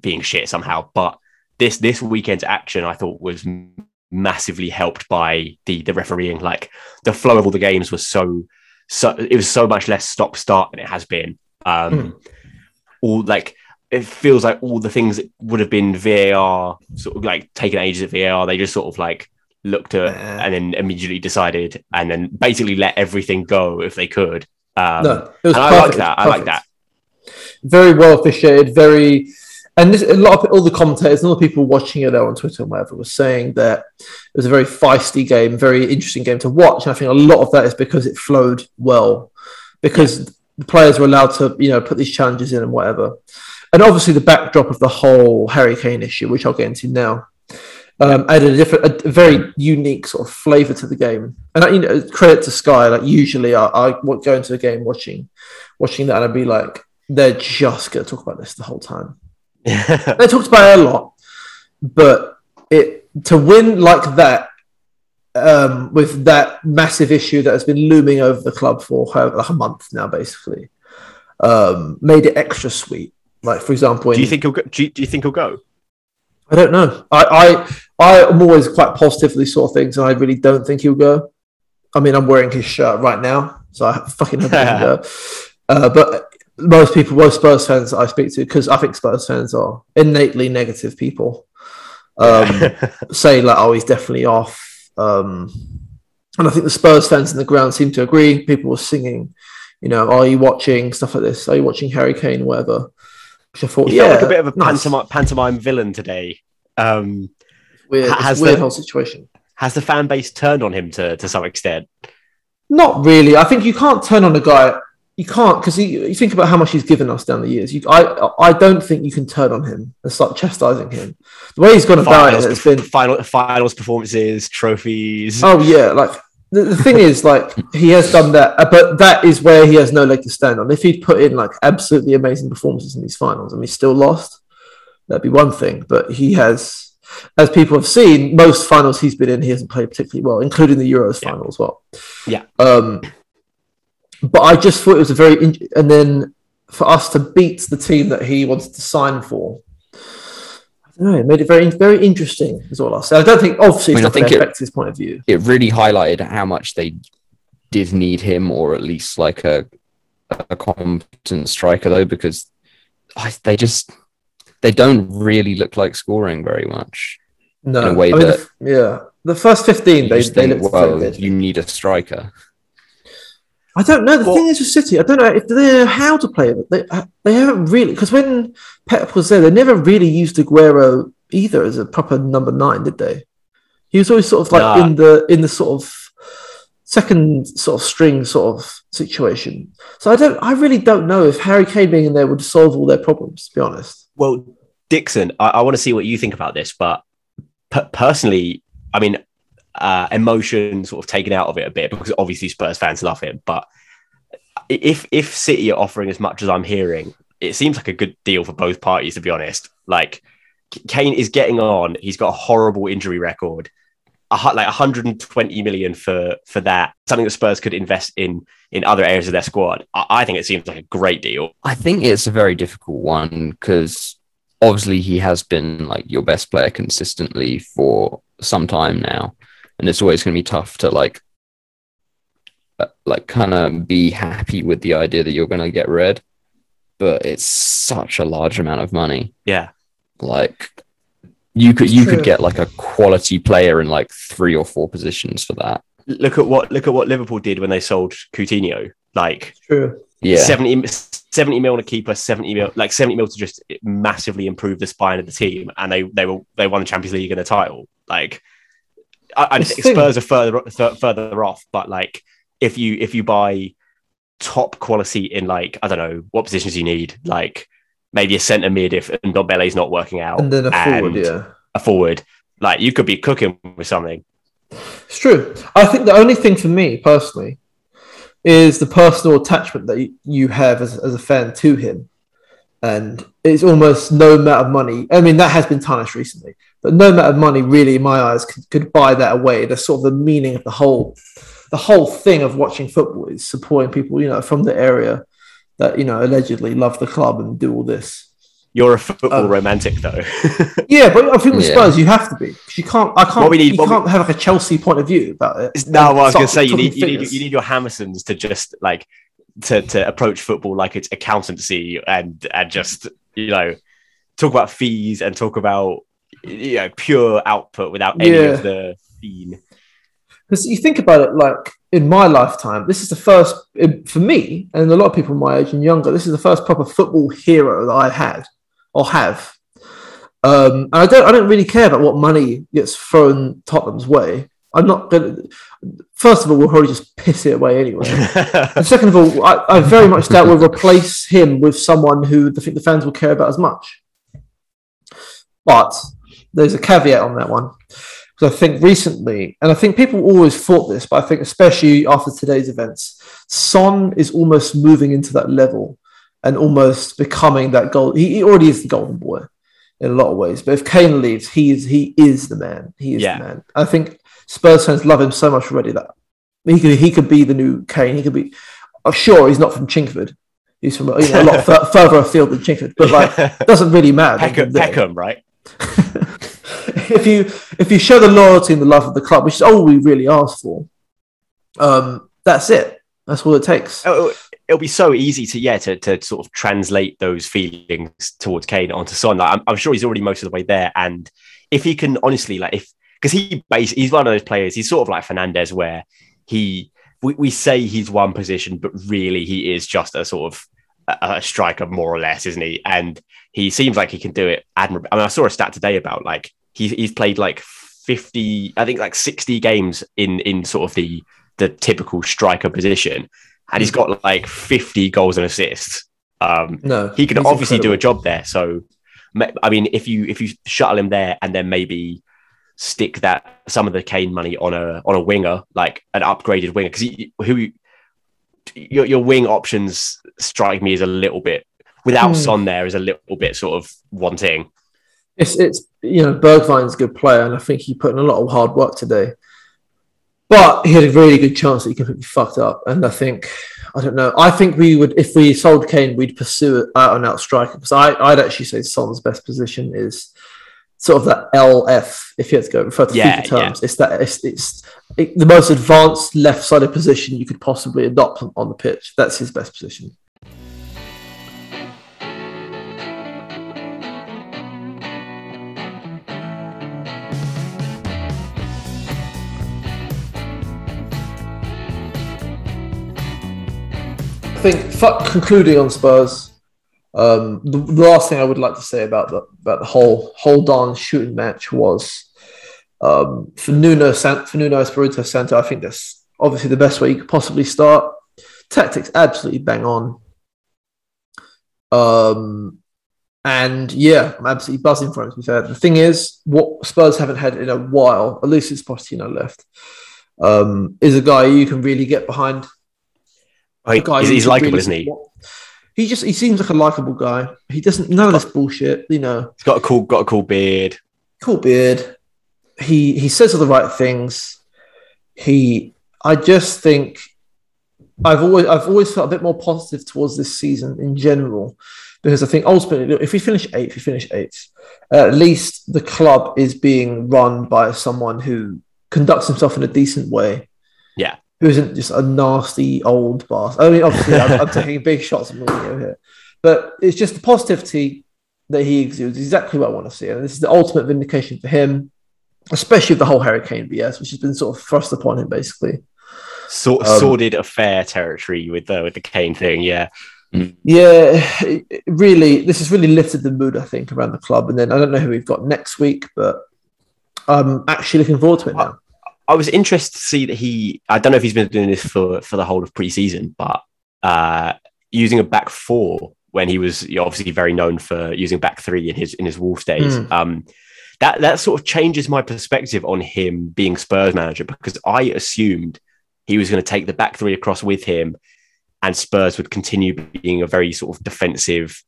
Speaker 4: being shit somehow but this this weekend's action i thought was massively helped by the the refereeing like the flow of all the games was so so it was so much less stop start than it has been um
Speaker 3: Mm.
Speaker 4: all like it feels like all the things that would have been VAR sort of like taking ages at VAR, they just sort of like looked at and then immediately decided and then basically let everything go if they could. Um,
Speaker 3: no it was
Speaker 4: and I like that. I like that.
Speaker 3: very well officiated, very, and this, a lot of all the commentators and all the people watching it there on Twitter and whatever was saying that it was a very feisty game, very interesting game to watch. And I think a lot of that is because it flowed well, because the players were allowed to, you know, put these challenges in and whatever. And obviously the backdrop of the whole Harry Kane issue, which I'll get into now. Um, added a different, a very unique sort of flavour to the game, and I, you know, credit to Sky. Like usually, I, I would go into a game watching, watching that, and I'd be like, they're just going to talk about this the whole time. They talked about it a lot, but it to win like that um, with that massive issue that has been looming over the club for like a month now, basically, um, made it extra sweet. Like for example,
Speaker 4: do you think he'll go? Do you, do you think he'll go?
Speaker 3: I don't know. I, I I am always quite positively saw things, and I really don't think he'll go. I mean, I'm wearing his shirt right now, so I fucking hope he go. Uh, but most people, most Spurs fans I speak to, because I think Spurs fans are innately negative people, um, say like, "Oh, he's definitely off." Um, and I think the Spurs fans in the ground seem to agree. People were singing, you know, "Are you watching stuff like this? Are you watching Harry Kane, whatever?" Which I thought,
Speaker 4: He
Speaker 3: yeah,
Speaker 4: like a bit of a
Speaker 3: nice.
Speaker 4: pantomime, pantomime villain today. Um,
Speaker 3: weird,
Speaker 4: has
Speaker 3: weird
Speaker 4: the-
Speaker 3: whole situation.
Speaker 4: has the fan base turned on him to to some extent?
Speaker 3: Not really. I think you can't turn on a guy. You can't because you think about how much he's given us down the years. You, I, I don't think you can turn on him and start chastising him. The way he's gone about it
Speaker 4: Finals,
Speaker 3: has been.
Speaker 4: final, finals performances, trophies.
Speaker 3: Oh yeah, like the, the thing is, like he has done that, uh, but that is where he has no leg to stand on. If he'd put in like absolutely amazing performances in these finals and we still lost, that'd be one thing. But he has, as people have seen, most finals he's been in, he hasn't played particularly well, including the Euros
Speaker 4: Yeah.
Speaker 3: final as well.
Speaker 4: Yeah.
Speaker 3: Um, but I just thought it was a very, in- and then for us to beat the team that he wanted to sign for. I don't know. It made it very, very interesting. Is all I'll say. I don't think, obviously,
Speaker 5: I mean,
Speaker 3: it's
Speaker 5: I think it-
Speaker 3: affect his point of view.
Speaker 5: It really highlighted how much they did need him, or at least like a a competent striker, though, because I, they just they don't really look like scoring very much.
Speaker 3: No,
Speaker 5: in a way
Speaker 3: I mean,
Speaker 5: that-
Speaker 3: the, yeah, the first fifteen they
Speaker 5: just
Speaker 3: they
Speaker 5: think,
Speaker 3: looked
Speaker 5: well, you need a striker.
Speaker 3: I don't know. The
Speaker 4: Well-
Speaker 3: thing is with City, I don't know if they know how to play it. They uh, they haven't really because when Pep was there, they never really used Aguero either as a proper number nine, did they? He was always sort of like
Speaker 4: Nah.
Speaker 3: in the in the sort of second sort of string sort of situation. So I don't. I really don't know if Harry Kane being in there would solve all their problems. To be honest.
Speaker 4: Well, Dixon, I, I want to see what you think about this, but per- personally, I mean, uh, emotion sort of taken out of it a bit because obviously Spurs fans love him. But if if City are offering as much as I'm hearing, it seems like a good deal for both parties. To be honest, like Kane is getting on. He's got a horrible injury record. Like 120 million for for that something that Spurs could invest in in other areas of their squad. I, I think it seems like a great deal.
Speaker 5: I think it's a very difficult one because obviously he has been like your best player consistently for some time now, and it's always going to be tough to like, uh, like kind of be happy with the idea that you're going to get red, but it's such a large amount of money.
Speaker 4: Yeah,
Speaker 5: Like you could
Speaker 3: It's
Speaker 5: you
Speaker 3: true.
Speaker 5: could get like a quality player in like three or four positions for that.
Speaker 4: look at what look at what Liverpool did when they sold Coutinho. Like
Speaker 3: True.
Speaker 5: Yeah,
Speaker 4: 70, 70 mil on a keeper, 70 mil, like 70 mil to just massively improve the spine of the team. And they, they will, they won the Champions League and a title. Like, I, I. Spurs are further, th- further off, but like, if you, if you buy top quality in like, I don't know, what positions you need, like maybe a centre mid if Ndombele's not working out
Speaker 3: And then a forward. Yeah.
Speaker 4: a forward, like you could be cooking with something.
Speaker 3: It's true. I think the only thing for me personally is the personal attachment that you- you have as, as a fan to him. And it's almost no amount of money. I mean, that has been tarnished recently, but no amount of money really, in my eyes, could, could buy that away. That's sort of the meaning of the whole, the whole thing of watching football is supporting people, you know, from the area that, you know, allegedly love the club and do all this.
Speaker 4: You're a football
Speaker 3: Oh.
Speaker 4: romantic though.
Speaker 3: Yeah, but I think with
Speaker 5: Yeah.
Speaker 3: Spurs, you have to be You can't. I can't.
Speaker 4: What we need-
Speaker 3: you can't have like a Chelsea point of view about it.
Speaker 4: No,
Speaker 3: And
Speaker 4: well, I was going to say you need, you need you need your Hammersons to just like to to approach football like it's accountancy and and just you know talk about fees and talk about you know pure output without any
Speaker 3: Yeah.
Speaker 4: of the fiend.
Speaker 3: Because you think about it, like in my lifetime, this is the first for me and a lot of people my age and younger. This is the first proper football hero that I had or have. Um, and I don't, I don't really care about what money gets thrown Tottenham's way. I'm not going to. First of all, we'll probably just piss it away anyway. And second of all, I, I very much doubt we'll replace him with someone who I think the fans will care about as much. But there's a caveat on that one. Because I think recently, and I think people always thought this, but I think especially after today's events, Son is almost moving into that level and almost becoming that goal. He, he already is the golden boy in a lot of ways. But if Kane leaves, he is he is the man. He is
Speaker 4: Yeah.
Speaker 3: the man. I think Spurs fans love him so much already that he could he could be the new Kane. He could be. Oh, sure, he's not from Chingford. He's from you know, a lot fur- further afield than Chingford, but like it doesn't really matter.
Speaker 4: Peckham, Peckham, right?
Speaker 3: if you if you show the loyalty and the love of the club, which is all we really ask for, um, that's it. That's all it takes.
Speaker 4: it'll, it'll be so easy to yeah to, to sort of translate those feelings towards Kane onto Son. Like, I'm, I'm sure he's already most of the way there, and if he can honestly like if because he base he's one of those players. He's sort of like Fernandes, where he we, we say he's one position, but really he is just a sort of a, a striker more or less, isn't he? And he seems like he can do it admirably. I mean, I saw a stat today about like he's he's played like 50, I think like 60 games in in sort of the the typical striker position, and he's got like 50 goals and assists. Um,
Speaker 3: No,
Speaker 4: he can obviously do a job there. So, I mean, if you if you shuttle him there and then maybe stick that some of the Kane money on a on a winger, like an upgraded winger, because who your your wing options strike me as a little bit without
Speaker 3: Hmm.
Speaker 4: Son there is a little bit sort of wanting.
Speaker 3: It's it's you know Bergwijn's a good player, and I think he put in a lot of hard work today. But he had a really good chance that he completely fucked up, and I think I don't know. I think we would if we sold Kane, we'd pursue it out and out striker because I I'd actually say Son's best position is sort of that LF. If you had to go refer to
Speaker 4: Yeah,
Speaker 3: FIFA terms, it's that it's it's it, the most advanced left-sided position you could possibly adopt on, on the pitch. That's his best position. Think fu- concluding on Spurs, um, the, last thing I would like to say about the about the whole hold on shooting match was um, for Nuno for Nuno Espirito Santo. I think that's obviously the best way you could possibly start. Tactics absolutely bang on. Um, and yeah, I'm absolutely buzzing for him. To be fair, the thing is, what Spurs haven't had in a while, at least since Pochettino left, um, is a guy you can really get behind Guy
Speaker 4: he's he's likable,
Speaker 3: really
Speaker 4: isn't he?
Speaker 3: support- He just he seems like a likable guy. He doesn't none of this bullshit, you know.
Speaker 4: He's got a cool got a cool beard.
Speaker 3: Cool beard. He he says all the right things. He I just think I've always I've always felt a bit more positive towards this season in general because I think ultimately if we finish eighth, we finish eighth. At least the club is being run by someone who conducts himself in a decent way. Who isn't just a nasty old boss. I mean, obviously, I'm, I'm taking big shots at Mourinho here, but it's just the positivity that he exudes exactly what I want to see. And this is the ultimate vindication for him, especially with the whole Hurricane BS, which has been sort of thrust upon him basically.
Speaker 4: Sort
Speaker 3: Um,
Speaker 4: sordid affair territory with the with the Kane thing. Yeah.
Speaker 3: Yeah, it- it really, this has really lifted the mood, I think, around the club. And then I don't know who we've got next week, but I'm actually looking forward to it now.
Speaker 4: I was interested to see that he. I don't know if he's been doing this for for the whole of preseason, but uh, using a back four when he was obviously very known for using back three in his in his Wolves days.
Speaker 3: Mm.
Speaker 4: Um, that that sort of changes my perspective on him being Spurs manager because I assumed he was going to take the back three across with him, and Spurs would continue being a very sort of defensive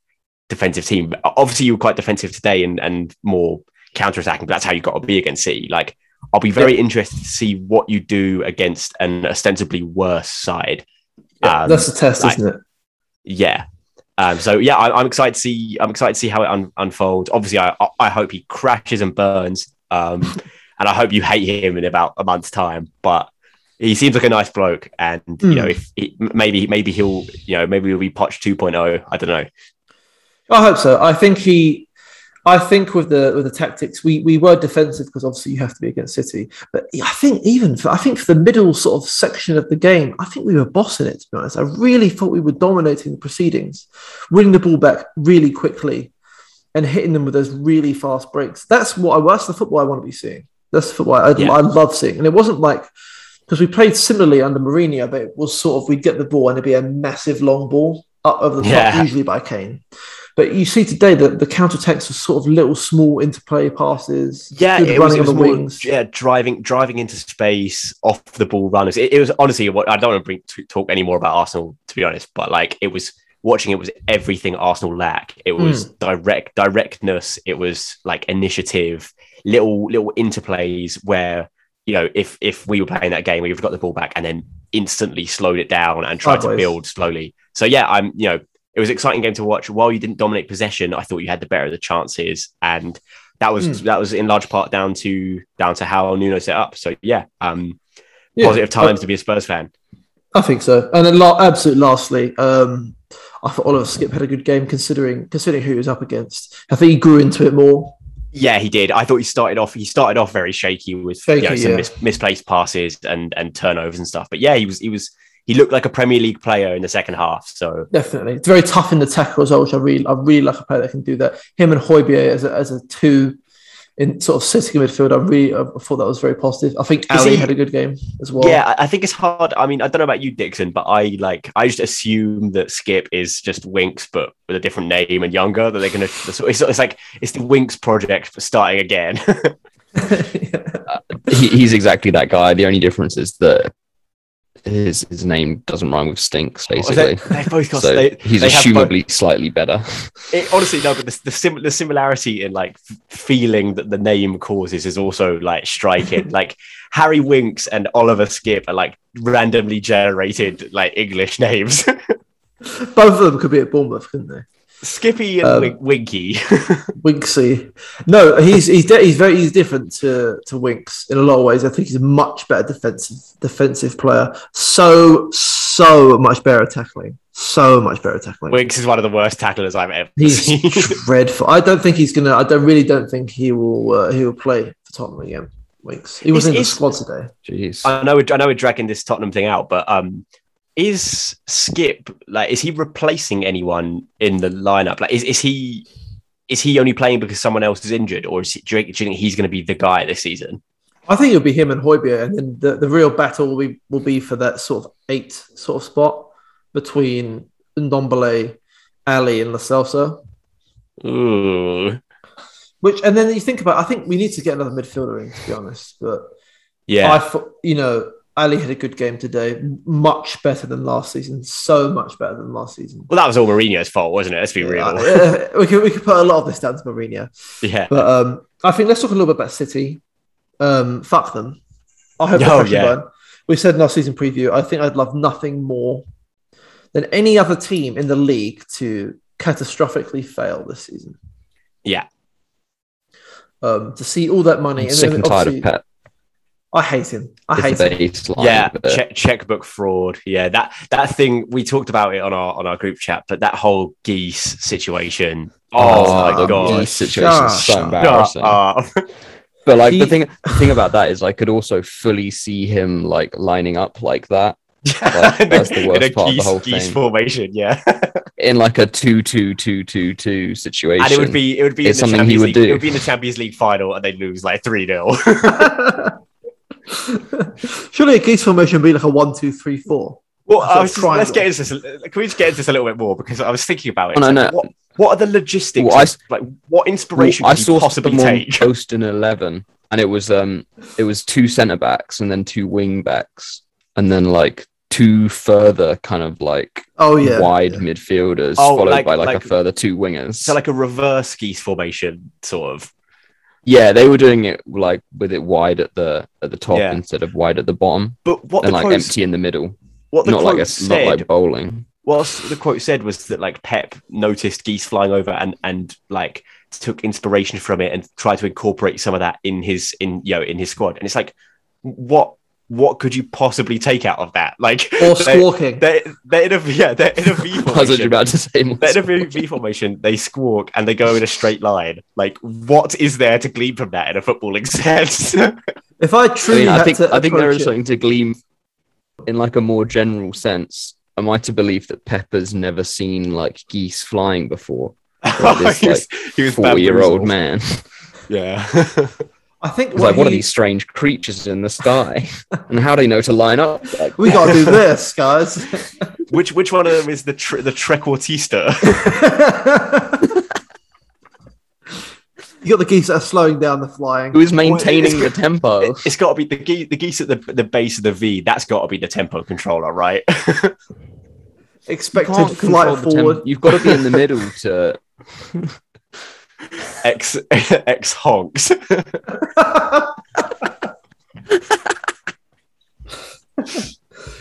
Speaker 4: defensive team. But obviously, you were quite defensive today and and more counter attacking. But that's how you got to be against City. Like I'll be very interested to see what you do against an ostensibly worse side.
Speaker 3: Yeah,
Speaker 4: Um,
Speaker 3: that's the test,
Speaker 4: like-
Speaker 3: isn't it?
Speaker 4: Yeah. Um, so yeah, I, I'm excited to see. I'm excited to see how it un- unfolds. Obviously, I, I- hope he crashes and burns, um, and I hope you hate him in about a month's time. But he seems like a nice bloke, and you know,
Speaker 3: Hmm.
Speaker 4: if he, maybe maybe he'll you know maybe he'll be Poch 2.0. I don't know.
Speaker 3: I hope so. I think he. I think with the with the tactics, we we were defensive because obviously you have to be against City. But I think even for I think for the middle sort of section of the game, I think we were bossing it. To be honest, I really thought we were dominating the proceedings, winning the ball back really quickly, and hitting them with those really fast breaks. That's what I. That's the football I want to be seeing. That's the football I,
Speaker 4: Yeah.
Speaker 3: I love seeing. And it wasn't like because we played similarly under Mourinho, but it was sort of we'd get the ball and it'd be a massive long ball up over the top,
Speaker 4: Yeah.
Speaker 3: usually by Kane. But you see today that the counter attacks were sort of little small interplay passes.
Speaker 4: Yeah, it was, it was
Speaker 3: the
Speaker 4: more
Speaker 3: wings.
Speaker 4: yeah, driving driving into space off the ball runners. It, it was honestly what I don't want to bring to talk any more about Arsenal to be honest, but like it was watching it was everything Arsenal lack. It hmm. was direct directness. It was like initiative, little little interplays where you know if if we were playing that game, we've got the ball back and then instantly slowed it down and tried to build slowly. So yeah, I'm you know it was an exciting game to watch. While you didn't dominate possession, I thought you had the better of the chances and that was
Speaker 3: Mm.
Speaker 4: that was in large part down to down to how Nuno set up. So yeah, um,
Speaker 3: Yeah.
Speaker 4: positive times to be a Spurs fan.
Speaker 3: I think so. And then, la- absolute lastly, um, I thought Oliver Skipp had a good game considering considering who he was up against. I think he grew into it more.
Speaker 4: Yeah, he did. I thought he started off. He started off very shaky with
Speaker 3: Shaky,
Speaker 4: you know, some
Speaker 3: yeah.
Speaker 4: mis- misplaced passes and and turnovers and stuff. But yeah, he was he was he looked like a Premier League player in the second half. So
Speaker 3: Definitely, it's very tough in the tackle as well, which I really, I really like a player that can do that. Him and Højbjerg as a, as a two in sort of sitting in midfield, I really I thought that was very positive. I think Alli
Speaker 4: he-
Speaker 3: had a good game as well.
Speaker 4: yeah, I- I think it's hard. I mean, I don't know about you, Dixon, but I like I just assume that Skipp is just Winks, but with a different name and younger. That they're gonna. It's, it's like it's the Winks project starting again.
Speaker 5: he, he's exactly that guy. The only difference is that his his name doesn't rhyme with stinks, oh, basically.
Speaker 4: they, have both got.
Speaker 5: so
Speaker 4: they,
Speaker 5: he's
Speaker 4: they have both-
Speaker 5: assumably slightly better.
Speaker 4: It, honestly, no, but the the, sim- the similarity in like f- feeling that the name causes is also like striking. like Harry Winks and Oliver Skipp are like randomly generated like English names.
Speaker 3: Both of them could be at Bournemouth, couldn't they?
Speaker 4: Skippy and
Speaker 3: Um,
Speaker 4: Wink- Winky.
Speaker 3: Winksy. No, he's he's de- he's very he's different to to Winks in a lot of ways. I think he's a much better defensive defensive player. So so much better at tackling. So much better at tackling.
Speaker 4: Winks is one of the worst tacklers I've ever
Speaker 3: He's
Speaker 4: seen.
Speaker 3: dreadful. I don't think he's gonna. I don't really don't think he will. Uh, he will play for Tottenham again. Winks. He was
Speaker 4: Is-
Speaker 3: in the squad today.
Speaker 5: Jeez.
Speaker 4: I know, we're, I know, we're dragging this Tottenham thing out, but um, is Skipp like? Is he replacing anyone in the lineup? Like, is, is he is he only playing because someone else is injured, or is he, do, you, do you think he's going to be the guy this season?
Speaker 3: I think it'll be him and Højbjerg, and then the, the real battle will be will be for that sort of eight sort of spot between Ndombele, Alli, and Lo Celso.
Speaker 4: Ooh,
Speaker 3: Which and then you think about. I think we need to get another midfielder in, to be honest. But
Speaker 4: yeah.
Speaker 3: I thought you know Alli had a good game today, much better than last season. So much better than last season.
Speaker 4: well, that was all Mourinho's fault, wasn't it? Let's be real.
Speaker 3: We could we could put a lot of this down to Mourinho.
Speaker 4: yeah.
Speaker 3: But um, I think let's talk a little bit about City. Um, fuck them. I hope
Speaker 4: Oh,
Speaker 3: they
Speaker 4: yeah.
Speaker 3: yeah. We said in our season preview. I think I'd love nothing more than any other team in the league to catastrophically fail this season.
Speaker 4: Yeah.
Speaker 3: Um, to see all that money
Speaker 5: I'm sick
Speaker 3: then
Speaker 5: and tired of Pep.
Speaker 3: I hate him. I hate him.
Speaker 5: baseline.
Speaker 4: yeah,
Speaker 5: but-
Speaker 4: check, checkbook fraud. Yeah, that that thing we talked about it on our on our group chat, but that whole geese situation. Oh, my god!
Speaker 5: Geese situation is so embarrassing.
Speaker 4: Uh,
Speaker 5: But like
Speaker 3: He-
Speaker 5: the thing, the thing about that is, I could also fully see him like lining up like that
Speaker 4: in
Speaker 5: that's
Speaker 4: a-
Speaker 5: the
Speaker 4: in
Speaker 5: worst
Speaker 4: a
Speaker 5: part of the
Speaker 4: geese,
Speaker 5: whole
Speaker 4: geese
Speaker 5: thing.
Speaker 4: formation. Yeah,
Speaker 5: in like a two-two-two-two-two situation.
Speaker 4: and it would be it would be
Speaker 5: It's
Speaker 4: in the
Speaker 5: something he
Speaker 4: Champions
Speaker 5: would
Speaker 4: League.
Speaker 5: do.
Speaker 4: It would be in the Champions League final, and they'd lose like three 0
Speaker 3: Surely a geese formation would be like a one, two, three, four.
Speaker 4: Well,
Speaker 3: That's a
Speaker 4: I was just, let's get into this. Can we just get into this a little bit more because I was thinking about it.
Speaker 5: Oh, no,
Speaker 4: like,
Speaker 5: no.
Speaker 4: What, what are the logistics?
Speaker 5: Well, I
Speaker 4: of-
Speaker 5: s-
Speaker 4: like, what inspiration
Speaker 5: Well, I
Speaker 4: could
Speaker 5: saw
Speaker 4: possibly
Speaker 5: someone
Speaker 4: take?
Speaker 5: post an eleven, and it was um, it was two centre backs and then two wing backs, and then like two further kind of like
Speaker 3: Oh yeah,
Speaker 5: wide
Speaker 3: yeah.
Speaker 5: midfielders,
Speaker 4: Oh,
Speaker 5: followed
Speaker 4: like-
Speaker 5: by like,
Speaker 4: like-
Speaker 5: a further two wingers.
Speaker 4: So like a reverse geese formation, sort of.
Speaker 5: Yeah, they were doing it like with it wide at the at the top
Speaker 4: Yeah.
Speaker 5: instead of wide at the bottom,
Speaker 4: But what
Speaker 5: and
Speaker 4: the
Speaker 5: like
Speaker 4: quote,
Speaker 5: empty in the middle.
Speaker 4: what the
Speaker 5: Not
Speaker 4: quote
Speaker 5: like a
Speaker 4: said,
Speaker 5: not like bowling.
Speaker 4: what the quote said was that like Pep noticed geese flying over and and like took inspiration from it and tried to incorporate some of that in his in you know in his squad. And it's like, what what could you possibly take out of that? Like
Speaker 3: or
Speaker 4: they-
Speaker 3: squawking.
Speaker 4: They're, they're in a yeah they're in a V
Speaker 5: I was
Speaker 4: formation.
Speaker 5: actually about to say.
Speaker 4: They're in a V, v formation. They squawk and they go in a straight line. Like, what is there to glean from that in a footballing sense?
Speaker 3: If I
Speaker 5: I
Speaker 3: truly
Speaker 5: mean, I think
Speaker 3: to
Speaker 5: I think there
Speaker 3: approach
Speaker 5: is
Speaker 3: it-
Speaker 5: something to glean in like a more general sense. Am I to believe that Pepper's never seen like geese flying before? Like this,
Speaker 4: he was, he was
Speaker 5: Forty-year-old man.
Speaker 4: Yeah.
Speaker 3: I think
Speaker 5: It's
Speaker 3: what
Speaker 5: like, what are these strange creatures in the sky? and how do they know to line up? Like,
Speaker 3: We got to do this, guys.
Speaker 4: which which one of them is the tre- the trequartista?
Speaker 3: you got the geese that are slowing down the flying.
Speaker 5: who is maintaining
Speaker 4: Well,
Speaker 5: the tempo?
Speaker 4: it's got to be the geese, the geese at the, the base of the V. That's got to be the tempo controller, right?
Speaker 3: Expected flight
Speaker 5: the tempo.
Speaker 3: forward.
Speaker 5: You've got to be in the middle to.
Speaker 4: X X honks.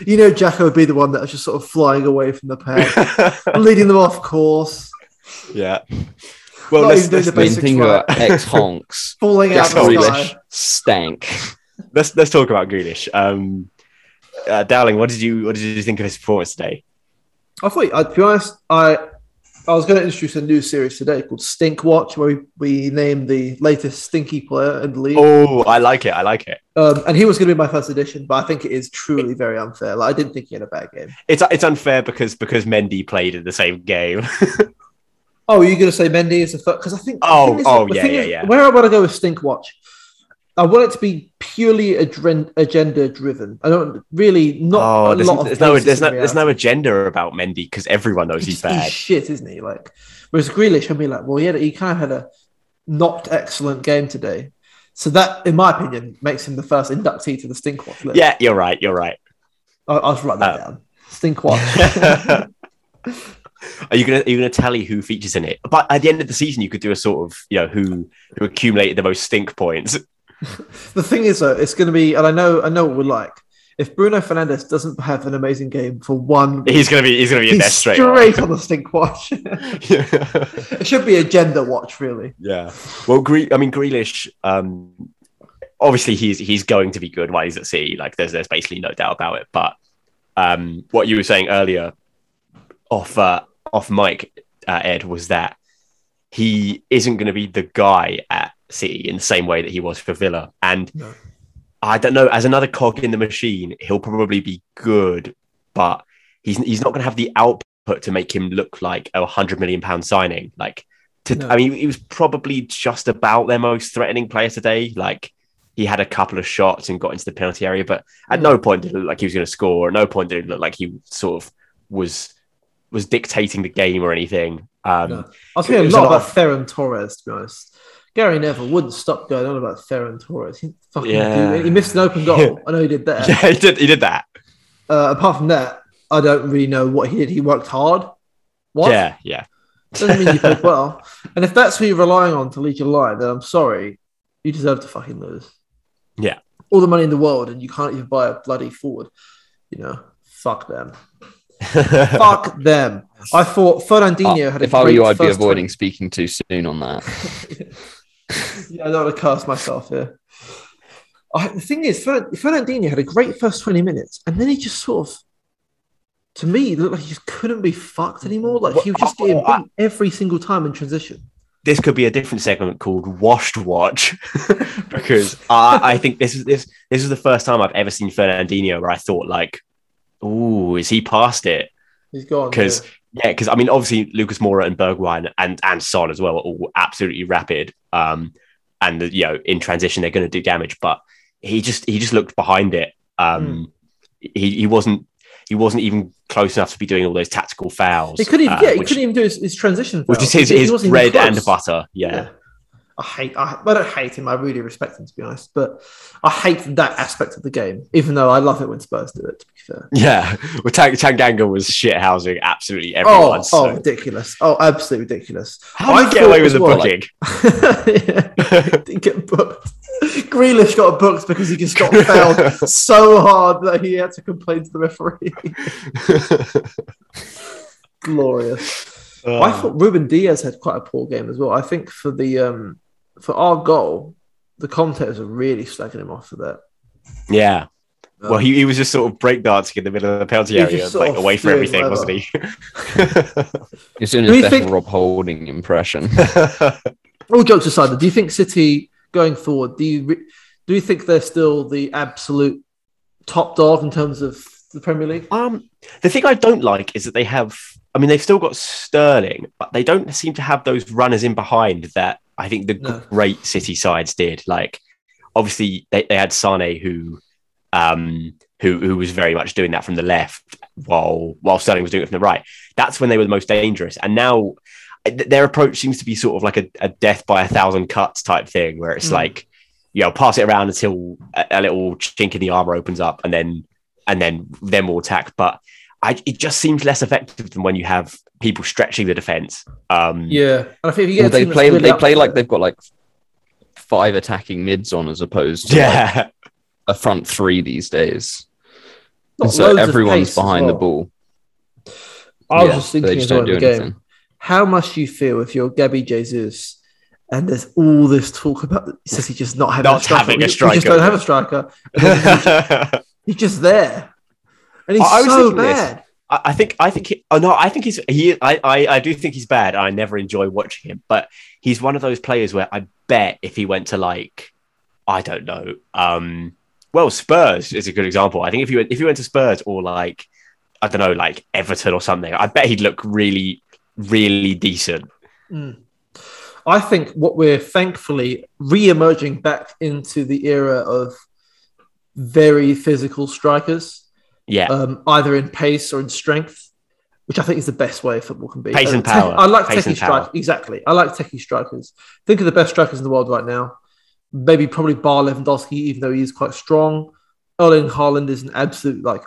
Speaker 3: You know, Jacko would be the one that was just sort of flying away from the pack, leading them off course,
Speaker 4: yeah. Well,
Speaker 3: Not
Speaker 4: let's,
Speaker 3: even doing
Speaker 4: let's,
Speaker 3: the
Speaker 5: main
Speaker 3: basics
Speaker 5: thing about ex honks.
Speaker 3: falling out of the sky.
Speaker 5: Stank.
Speaker 4: let's let's talk about Grealish. Um, uh, Dowling, what did you what did you think of his performance today?
Speaker 3: I thought, uh, to be honest, I I was going to introduce a new series today called Stink Watch, where we, we name the latest stinky player in the league.
Speaker 4: Oh, I like it. I like it.
Speaker 3: Um, and he was going to be my first edition, but I think it is truly very unfair. Like I didn't think he had a bad game.
Speaker 4: It's it's unfair because because Mendy played in the same game.
Speaker 3: Oh, are you going to say Mendy is the first? Because I think.
Speaker 4: Oh, oh, yeah, yeah,
Speaker 3: is,
Speaker 4: yeah.
Speaker 3: Where I want to go with Stink Watch, I want it to be purely agenda driven. I don't really not
Speaker 4: oh,
Speaker 3: a
Speaker 4: there's,
Speaker 3: lot of
Speaker 4: there's no there's no there's no agenda about Mendy because everyone knows he's
Speaker 3: He's,
Speaker 4: bad.
Speaker 3: he's shit, isn't he? Like, whereas Grealish, I'd be like, well, yeah, he kind of had a not excellent game today. So that, in my opinion, makes him the first inductee to the Stink Watch list.
Speaker 4: Yeah, you're right. You're right.
Speaker 3: I'll, I'll just write that
Speaker 4: Uh,
Speaker 3: down. Stink Watch.
Speaker 4: Are you gonna are you gonna tally who features in it? But at the end of the season, you could do a sort of you know who who accumulated the most stink points.
Speaker 3: The thing is, though, it's going to be, and I know, I know what we're like. If Bruno Fernandes doesn't have an amazing game for one,
Speaker 4: He's gonna be he's gonna be in there straight.
Speaker 3: straight on the Stink Watch.
Speaker 4: yeah.
Speaker 3: it should be a gender watch, really.
Speaker 4: yeah. Well, Gre- I mean Grealish. Um, obviously he's he's going to be good while he's at sea. Like there's there's basically no doubt about it. But um, what you were saying earlier, off uh, off mic, uh, Ed, was that he isn't going to be the guy at City in the same way that he was for Villa. And
Speaker 3: No.
Speaker 4: I don't know, as another cog in the machine, he'll probably be good, but he's he's not going to have the output to make him look like a hundred million pound signing. Like, to,
Speaker 3: No.
Speaker 4: I mean, he was probably just about their most threatening player today. Like, he had a couple of shots and got into the penalty area, but at no point did it look like he was going to score. At no point did it look like he sort of was was dictating the game or anything. Um,
Speaker 3: No. I was hearing
Speaker 4: It
Speaker 3: a lot
Speaker 4: a lot
Speaker 3: about Ferran Torres, to be honest. Gary Neville wouldn't stop going on about Ferran Torres. He fucking
Speaker 4: Yeah.
Speaker 3: he missed an open goal. I know he did that.
Speaker 4: yeah, he did. He did that.
Speaker 3: Uh, apart from that, I don't really know what he did. He worked hard. What?
Speaker 4: Yeah, yeah.
Speaker 3: Doesn't mean you played well. And if that's who you're relying on to lead your line, then I'm sorry, you deserve to fucking lose.
Speaker 4: Yeah.
Speaker 3: All the money in the world, and you can't even buy a bloody forward. You know, fuck them. Fuck them. I thought Fernandinho
Speaker 5: Uh,
Speaker 3: had a
Speaker 5: if I were you, I'd be
Speaker 3: first
Speaker 5: avoiding speaking too soon on that.
Speaker 3: 20 yeah, I don't want to curse myself here. I, the thing is, Fer- Fernandinho had a great first 20 minutes, and then he just sort of, to me, looked like he just couldn't be fucked anymore. Like he was just getting beat every single time in transition.
Speaker 4: this could be a different segment called Washed Watch because I, I think this is this this is the first time I've ever seen Fernandinho where I thought like, "Ooh, is he past it?"
Speaker 3: He's gone.
Speaker 4: Because
Speaker 3: yeah.
Speaker 4: Yeah, because I mean, obviously Lucas Moura and Bergwijn and and Son as well are all absolutely rapid. Um, and you know, in transition they're going to do damage, but he just he just looked behind it. Um, he he wasn't he wasn't even close enough to be doing all those tactical fouls.
Speaker 3: He couldn't even,
Speaker 4: uh,
Speaker 3: yeah, he
Speaker 4: which,
Speaker 3: couldn't even do his, his transition.
Speaker 4: which is his,
Speaker 3: he
Speaker 4: his bread and butter. yeah.
Speaker 3: I hate. I, I don't hate him. I really respect him, to be honest. But I hate that aspect of the game. Even though I love it when Spurs do it. To be fair.
Speaker 4: Yeah, well, Tang- Tanganga was shithousing absolutely
Speaker 3: Oh,
Speaker 4: everyone.
Speaker 3: oh,
Speaker 4: so.
Speaker 3: ridiculous! Oh, absolutely ridiculous.
Speaker 4: How
Speaker 3: I
Speaker 4: get away with the
Speaker 3: well,
Speaker 4: booking?
Speaker 3: yeah, didn't get booked. Grealish got booked because he just got fouled so hard that he had to complain to the referee. Glorious.
Speaker 4: Uh,
Speaker 3: I thought Ruben Dias had quite a poor game as well. I think for the um for our goal, the commentators are really slagging him off for that.
Speaker 4: yeah.
Speaker 3: Um,
Speaker 4: Well, he, he was just sort of breakdancing in the middle of the penalty area,
Speaker 3: sort
Speaker 4: like
Speaker 3: of
Speaker 4: away from
Speaker 3: doing
Speaker 4: everything, wasn't he?
Speaker 5: He's doing
Speaker 3: Do
Speaker 5: his
Speaker 3: you
Speaker 5: best
Speaker 3: think-
Speaker 5: Rob Holding impression.
Speaker 3: all jokes aside, do you think City going forward? Do you re- do you think they're still the absolute top dog in terms of the Premier League?
Speaker 4: um, the thing I don't like is that they have. I mean, they've still got Sterling, but they don't seem to have those runners in behind that I think the
Speaker 3: No.
Speaker 4: great City sides did. Like, obviously, they, they had Sane who, um, who who was very much doing that from the left, while while Sterling was doing it from the right. That's when they were the most dangerous. And now th- their approach seems to be sort of like a, a death by a thousand cuts type thing, where it's
Speaker 3: Mm.
Speaker 4: like, you know, pass it around until a, a little chink in the armor opens up, and then and then then we'll attack. But I, it just seems less effective than when you have people stretching the defense. Um,
Speaker 3: Yeah, and I think if you get
Speaker 5: Well, they play
Speaker 3: really
Speaker 5: they play like
Speaker 3: it-
Speaker 5: they've got like five attacking mids on as opposed to like,
Speaker 4: yeah,
Speaker 5: a front three these days.
Speaker 3: not
Speaker 5: And so everyone's
Speaker 3: pace as
Speaker 5: behind the ball.
Speaker 3: I was
Speaker 5: Yeah,
Speaker 3: just thinking
Speaker 5: just
Speaker 3: as well
Speaker 5: don't
Speaker 3: in
Speaker 5: do
Speaker 3: the game.
Speaker 5: anything.
Speaker 3: How must you feel if you're Gabby Jesus and there's all this talk about City just not having
Speaker 4: Not
Speaker 3: a striker?
Speaker 4: having a
Speaker 3: We- We just don't have a striker. And then he's just there. And he's
Speaker 4: I- I was
Speaker 3: so
Speaker 4: thinking this.
Speaker 3: bad.
Speaker 4: I, I think I think he, oh no, I think he's he I, I I do think he's bad. I never enjoy watching him, but he's one of those players where I bet if he went to like I don't know, um, well Spurs is a good example. I think if you went if you went to Spurs or like I don't know, like Everton or something, I bet he'd look really really decent.
Speaker 3: I think what we're thankfully re-emerging back into the era of very physical strikers,
Speaker 4: Yeah,
Speaker 3: um, either in pace or in strength, which I think is the best way football can be.
Speaker 4: Pace and
Speaker 3: Uh,
Speaker 4: power.
Speaker 3: I like
Speaker 4: Pace
Speaker 3: techie strikers. Exactly. I like techie strikers. Think of the best strikers in the world right now. Maybe probably Bar Lewandowski, even though he is quite strong. Erling Haaland is an absolute, like,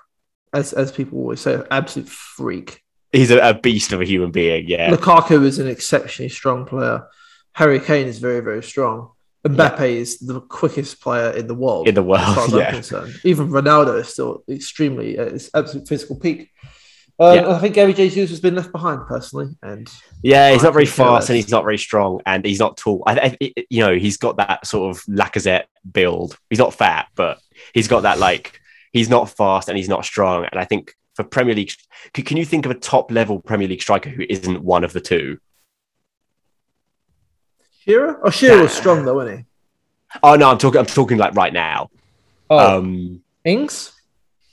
Speaker 3: as, as people always say, absolute freak.
Speaker 4: he's a, a beast of a human being. Yeah,
Speaker 3: Lukaku is an exceptionally strong player. Harry Kane is very, very strong. Mbappe is the quickest player in the world.
Speaker 4: In the world,
Speaker 3: as far as
Speaker 4: yeah.
Speaker 3: I'm concerned. Even Ronaldo is still extremely at his absolute physical peak. Um,
Speaker 4: Yeah.
Speaker 3: I think Gary Jesus has been left behind personally, and
Speaker 4: Yeah, he's
Speaker 3: I
Speaker 4: not very fast
Speaker 3: less.
Speaker 4: and he's not very strong and he's not tall. I, I, you know, he's got that sort of Lacazette build. He's not fat, but he's got that like he's not fast and he's not strong. And I think for Premier League, can you think of a top level Premier League striker who isn't one of the two?
Speaker 3: Shearer. Oh, Shearer was strong though, wasn't he?
Speaker 4: Oh no, I'm talking. I'm talking like right now.
Speaker 3: Oh,
Speaker 4: Um,
Speaker 3: Ings.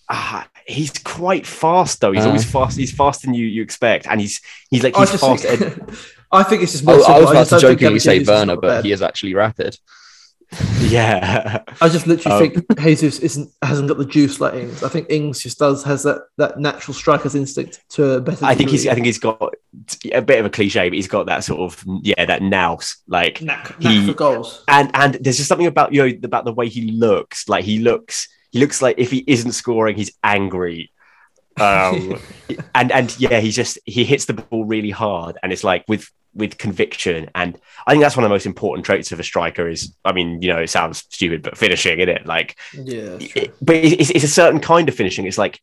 Speaker 4: ah, he's quite fast though. He's
Speaker 5: Uh.
Speaker 4: always fast. He's faster than you you expect, and he's he's like he's
Speaker 3: just
Speaker 4: fast.
Speaker 3: think, I think it's just
Speaker 5: I,
Speaker 3: more.
Speaker 5: I was about to jokingly say
Speaker 3: Jesus
Speaker 5: Werner, but he is actually rapid.
Speaker 4: yeah,
Speaker 3: I just literally
Speaker 4: Um,
Speaker 3: think Jesus isn't hasn't got the juice like Ings. I think Ings just does has that that natural striker's instinct to a better.
Speaker 4: I think he's. I think he's got a bit of a cliche, but he's got that sort of yeah, that nous like
Speaker 3: knack,
Speaker 4: he-
Speaker 3: knack for goals.
Speaker 4: and and there's just something about you know about the way he looks. Like he looks, he looks like if he isn't scoring, he's angry. Um, and and yeah, he just he hits the ball really hard, and it's like with with conviction. And I think that's one of the most important traits of a striker. Is I mean, you know, it sounds stupid, but finishing, isn't it? Like
Speaker 3: Yeah,
Speaker 4: it- but it's, it's a certain kind of finishing. It's like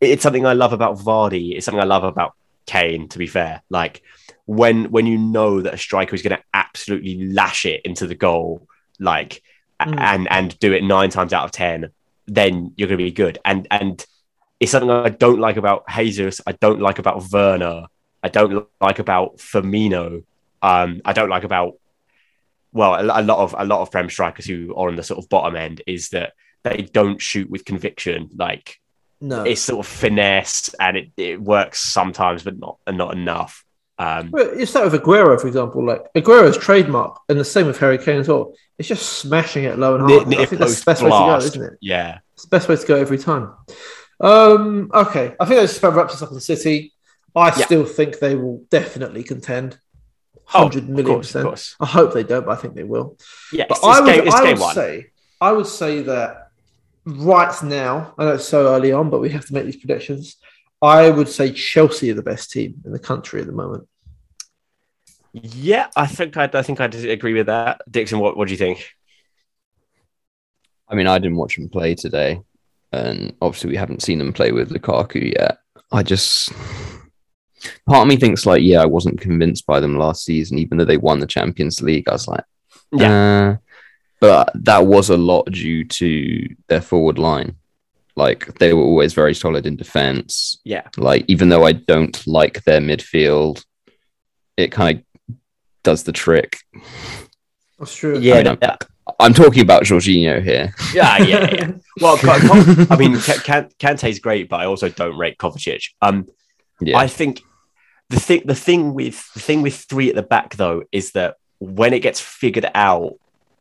Speaker 4: it's something I love about Vardy. It's something I love about Kane. To be fair, like when when you know that a striker is going to absolutely lash it into the goal, like
Speaker 3: Mm.
Speaker 4: and and do it nine times out of ten, then you're going to be good. And and it's something I don't like about Jesus. I don't like about Werner. I don't like about Firmino. Um, I don't like about well, a, a lot of a lot of prem strikers who are on the sort of bottom end is that they don't shoot with conviction. Like
Speaker 3: no.
Speaker 4: it's sort of finesse and it, it works sometimes, but not not enough. Um,
Speaker 3: Well, it's that with Aguero, for example. Like Aguero's trademark, and the same with Harry Kane as well. It's just smashing it low and hard.
Speaker 4: near
Speaker 3: I think that's the best way to go, isn't it?
Speaker 4: Yeah,
Speaker 3: It's the best way to go every time. Um, okay, I think that just about wraps us up on City. I
Speaker 4: Yeah.
Speaker 3: still think they will definitely contend.
Speaker 4: Oh,
Speaker 3: Hundred
Speaker 4: of
Speaker 3: million
Speaker 4: course, of
Speaker 3: percent.
Speaker 4: course.
Speaker 3: I hope they don't, but I think they will.
Speaker 4: yeah.
Speaker 3: But
Speaker 4: It's,
Speaker 3: I would,
Speaker 4: game, it's
Speaker 3: I
Speaker 4: game
Speaker 3: would
Speaker 4: one.
Speaker 3: say, I would say that right now, I know it's so early on, but we have to make these predictions. I would say Chelsea are the best team in the country at the moment.
Speaker 4: Yeah, I think I, I think I agree with that. Dixon, what what do you think?
Speaker 5: I mean, I didn't watch them play today, and obviously we haven't seen them play with Lukaku yet. I just part of me thinks like, yeah, I wasn't convinced by them last season, even though they won the Champions League. I was like, yeah, but that was a lot due to their forward line. Like they were always very solid in defense.
Speaker 4: Yeah,
Speaker 5: Like even though I don't like their midfield, it kind of does the trick.
Speaker 3: That's true.
Speaker 4: yeah,
Speaker 5: I mean,
Speaker 4: yeah,
Speaker 5: I'm talking about Jorginho here.
Speaker 4: yeah, yeah. yeah. Well, Ko- Ko- I mean, Ka- Kan- Kante's great, but I also don't rate Kovacic. Um,
Speaker 5: Yeah.
Speaker 4: I think the thing the thing with the thing with three at the back though is that when it gets figured out,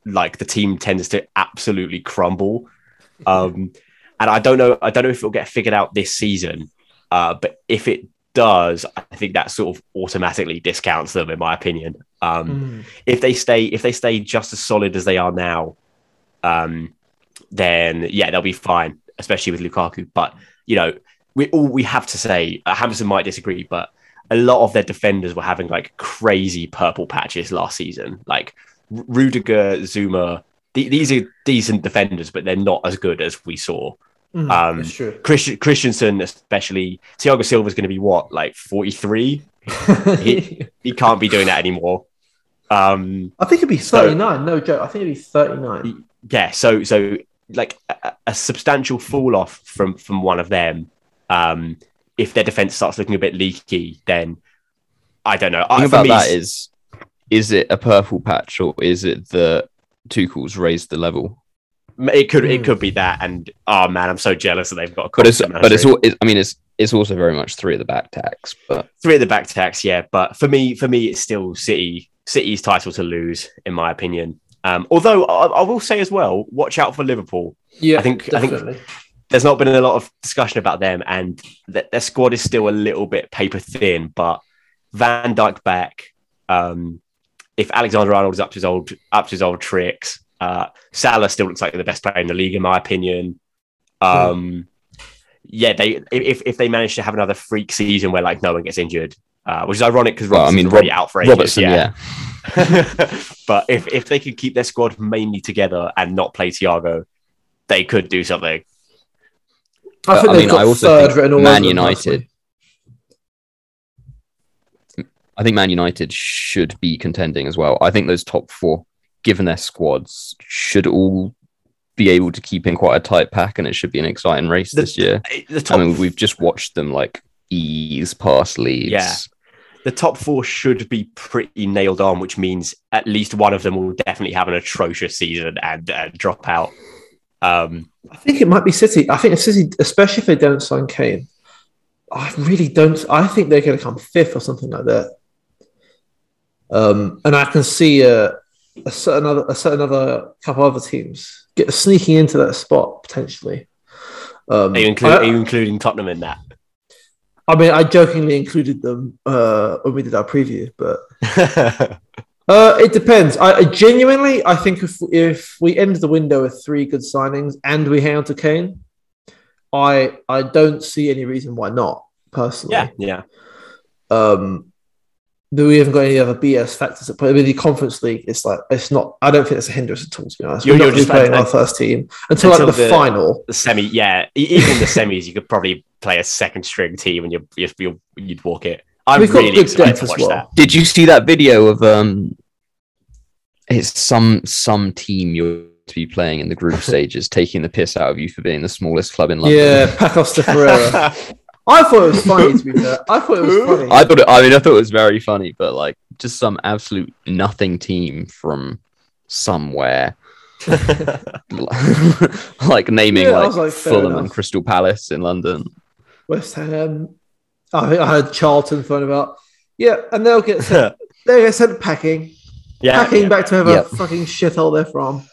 Speaker 4: like the team tends to absolutely crumble. Um, and I don't know, I don't know if it'll get figured out this season. Uh, but if it does, I think that sort of automatically discounts them, in my opinion. Um,
Speaker 3: Mm.
Speaker 4: if they stay if they stay just as solid as they are now, um, then yeah, they'll be fine, especially with Lukaku. But you know, we all we have to say, uh, Hamilton might disagree, but a lot of their defenders were having like crazy purple patches last season. Like Rudiger, Zouma, th- these are decent defenders, but they're not as good as we saw.
Speaker 3: Mm,
Speaker 4: Um,
Speaker 3: true.
Speaker 4: Christian Christensen, especially Thiago Silva, is going to be what like forty three. he- He can't be doing that anymore. Um,
Speaker 3: I think it'd be
Speaker 4: So-
Speaker 3: 39. no joke. I think it'd be 39.
Speaker 4: yeah so so like a, a substantial fall off from from one of them Um, if their defense starts looking a bit leaky, then I don't know.
Speaker 5: The
Speaker 4: I,
Speaker 5: thing
Speaker 4: for
Speaker 5: about
Speaker 4: me,
Speaker 5: that is, is it a purple patch or is it that Tuchel's raised the level?
Speaker 4: it could it
Speaker 3: Hmm.
Speaker 4: could be that. And oh man, I'm so jealous that they've got. A
Speaker 5: But it's but it's,
Speaker 4: nursery.
Speaker 5: al- it's I mean it's it's also very much three at the back tax. But
Speaker 4: three at the back tax, yeah. But for me, for me, it's still City City's title to lose, in my opinion. Um, although I, I will say as well, watch out for Liverpool.
Speaker 3: Yeah,
Speaker 4: I think- I think-
Speaker 3: definitely.
Speaker 4: There's not been a lot of discussion about them, and th- their squad is still a little bit paper thin. But Van Dijk back. Um, if Alexander Arnold is up to his old up to his old tricks, uh, Salah still looks like the best player in the league, in my opinion. Um, yeah, they if if they manage to have another freak season where like no one gets injured, uh, which is ironic because
Speaker 5: Well, I mean, Rob-
Speaker 4: out for ages.
Speaker 5: Robertson,
Speaker 4: yeah.
Speaker 5: yeah.
Speaker 4: but if if they could keep their squad mainly together and not play Thiago, they could do something.
Speaker 3: I think
Speaker 5: I
Speaker 3: they've
Speaker 5: mean,
Speaker 3: got
Speaker 5: I also
Speaker 3: third
Speaker 5: think Man United-. I think Man United should be contending as well. I think those top four, given their squads, should all be able to keep in quite a tight pack, and it should be an exciting race
Speaker 4: The-
Speaker 5: this year. I mean, we've just watched them like ease past Leeds.
Speaker 4: Yeah. the top four should be pretty nailed on, which means at least one of them will definitely have an atrocious season and uh, drop out. Um,
Speaker 3: I think it might be City. I think if City, especially if they don't sign Kane, I really don't. I think they're going to come fifth or something like that. Um, and I can see a, a certain other, a certain other couple other teams get sneaking into that spot potentially. Um,
Speaker 4: are, you include,
Speaker 3: I,
Speaker 4: are you including Tottenham in that?
Speaker 3: I mean, I jokingly included them uh, when we did our preview, but Uh, it depends. I, I genuinely, I think if if we end the window with three good signings and we hang on to Kane, I I don't see any reason why not. Personally,
Speaker 4: yeah, yeah.
Speaker 3: Um, but we haven't got any other BS factors at play. With the Conference League, it's like it's not. I don't think it's a hindrance at all. To be honest,
Speaker 4: You're-
Speaker 3: we're
Speaker 4: you're just
Speaker 3: playing
Speaker 4: like-
Speaker 3: our first team until,
Speaker 4: until
Speaker 3: like the,
Speaker 4: the-
Speaker 3: final.
Speaker 4: The semi, yeah. Even the semis, you could probably play a second string team and you you you'd walk it. I'm
Speaker 3: We've
Speaker 4: really excited to
Speaker 3: as
Speaker 4: watch
Speaker 3: well.
Speaker 4: that.
Speaker 5: Did you see that video of um? It's some some team you're to be playing in the group stages, taking the piss out of you for being the smallest club in London.
Speaker 3: Yeah, Pacos de Ferreira. I thought it was funny. To be fair, I thought it was funny.
Speaker 5: I thought it, I mean I thought it was very funny, but like just some absolute nothing team from somewhere. like naming
Speaker 3: Yeah,
Speaker 5: like,
Speaker 3: was like, fair
Speaker 5: Fulham
Speaker 3: enough.
Speaker 5: and Crystal Palace in London.
Speaker 3: West Ham. I, I heard Charlton phone about. Yeah, and they'll get sent, they'll get sent packing,
Speaker 4: yeah,
Speaker 3: packing
Speaker 4: yeah.
Speaker 3: back to whoever
Speaker 5: Yep.
Speaker 3: fucking shithole they're from.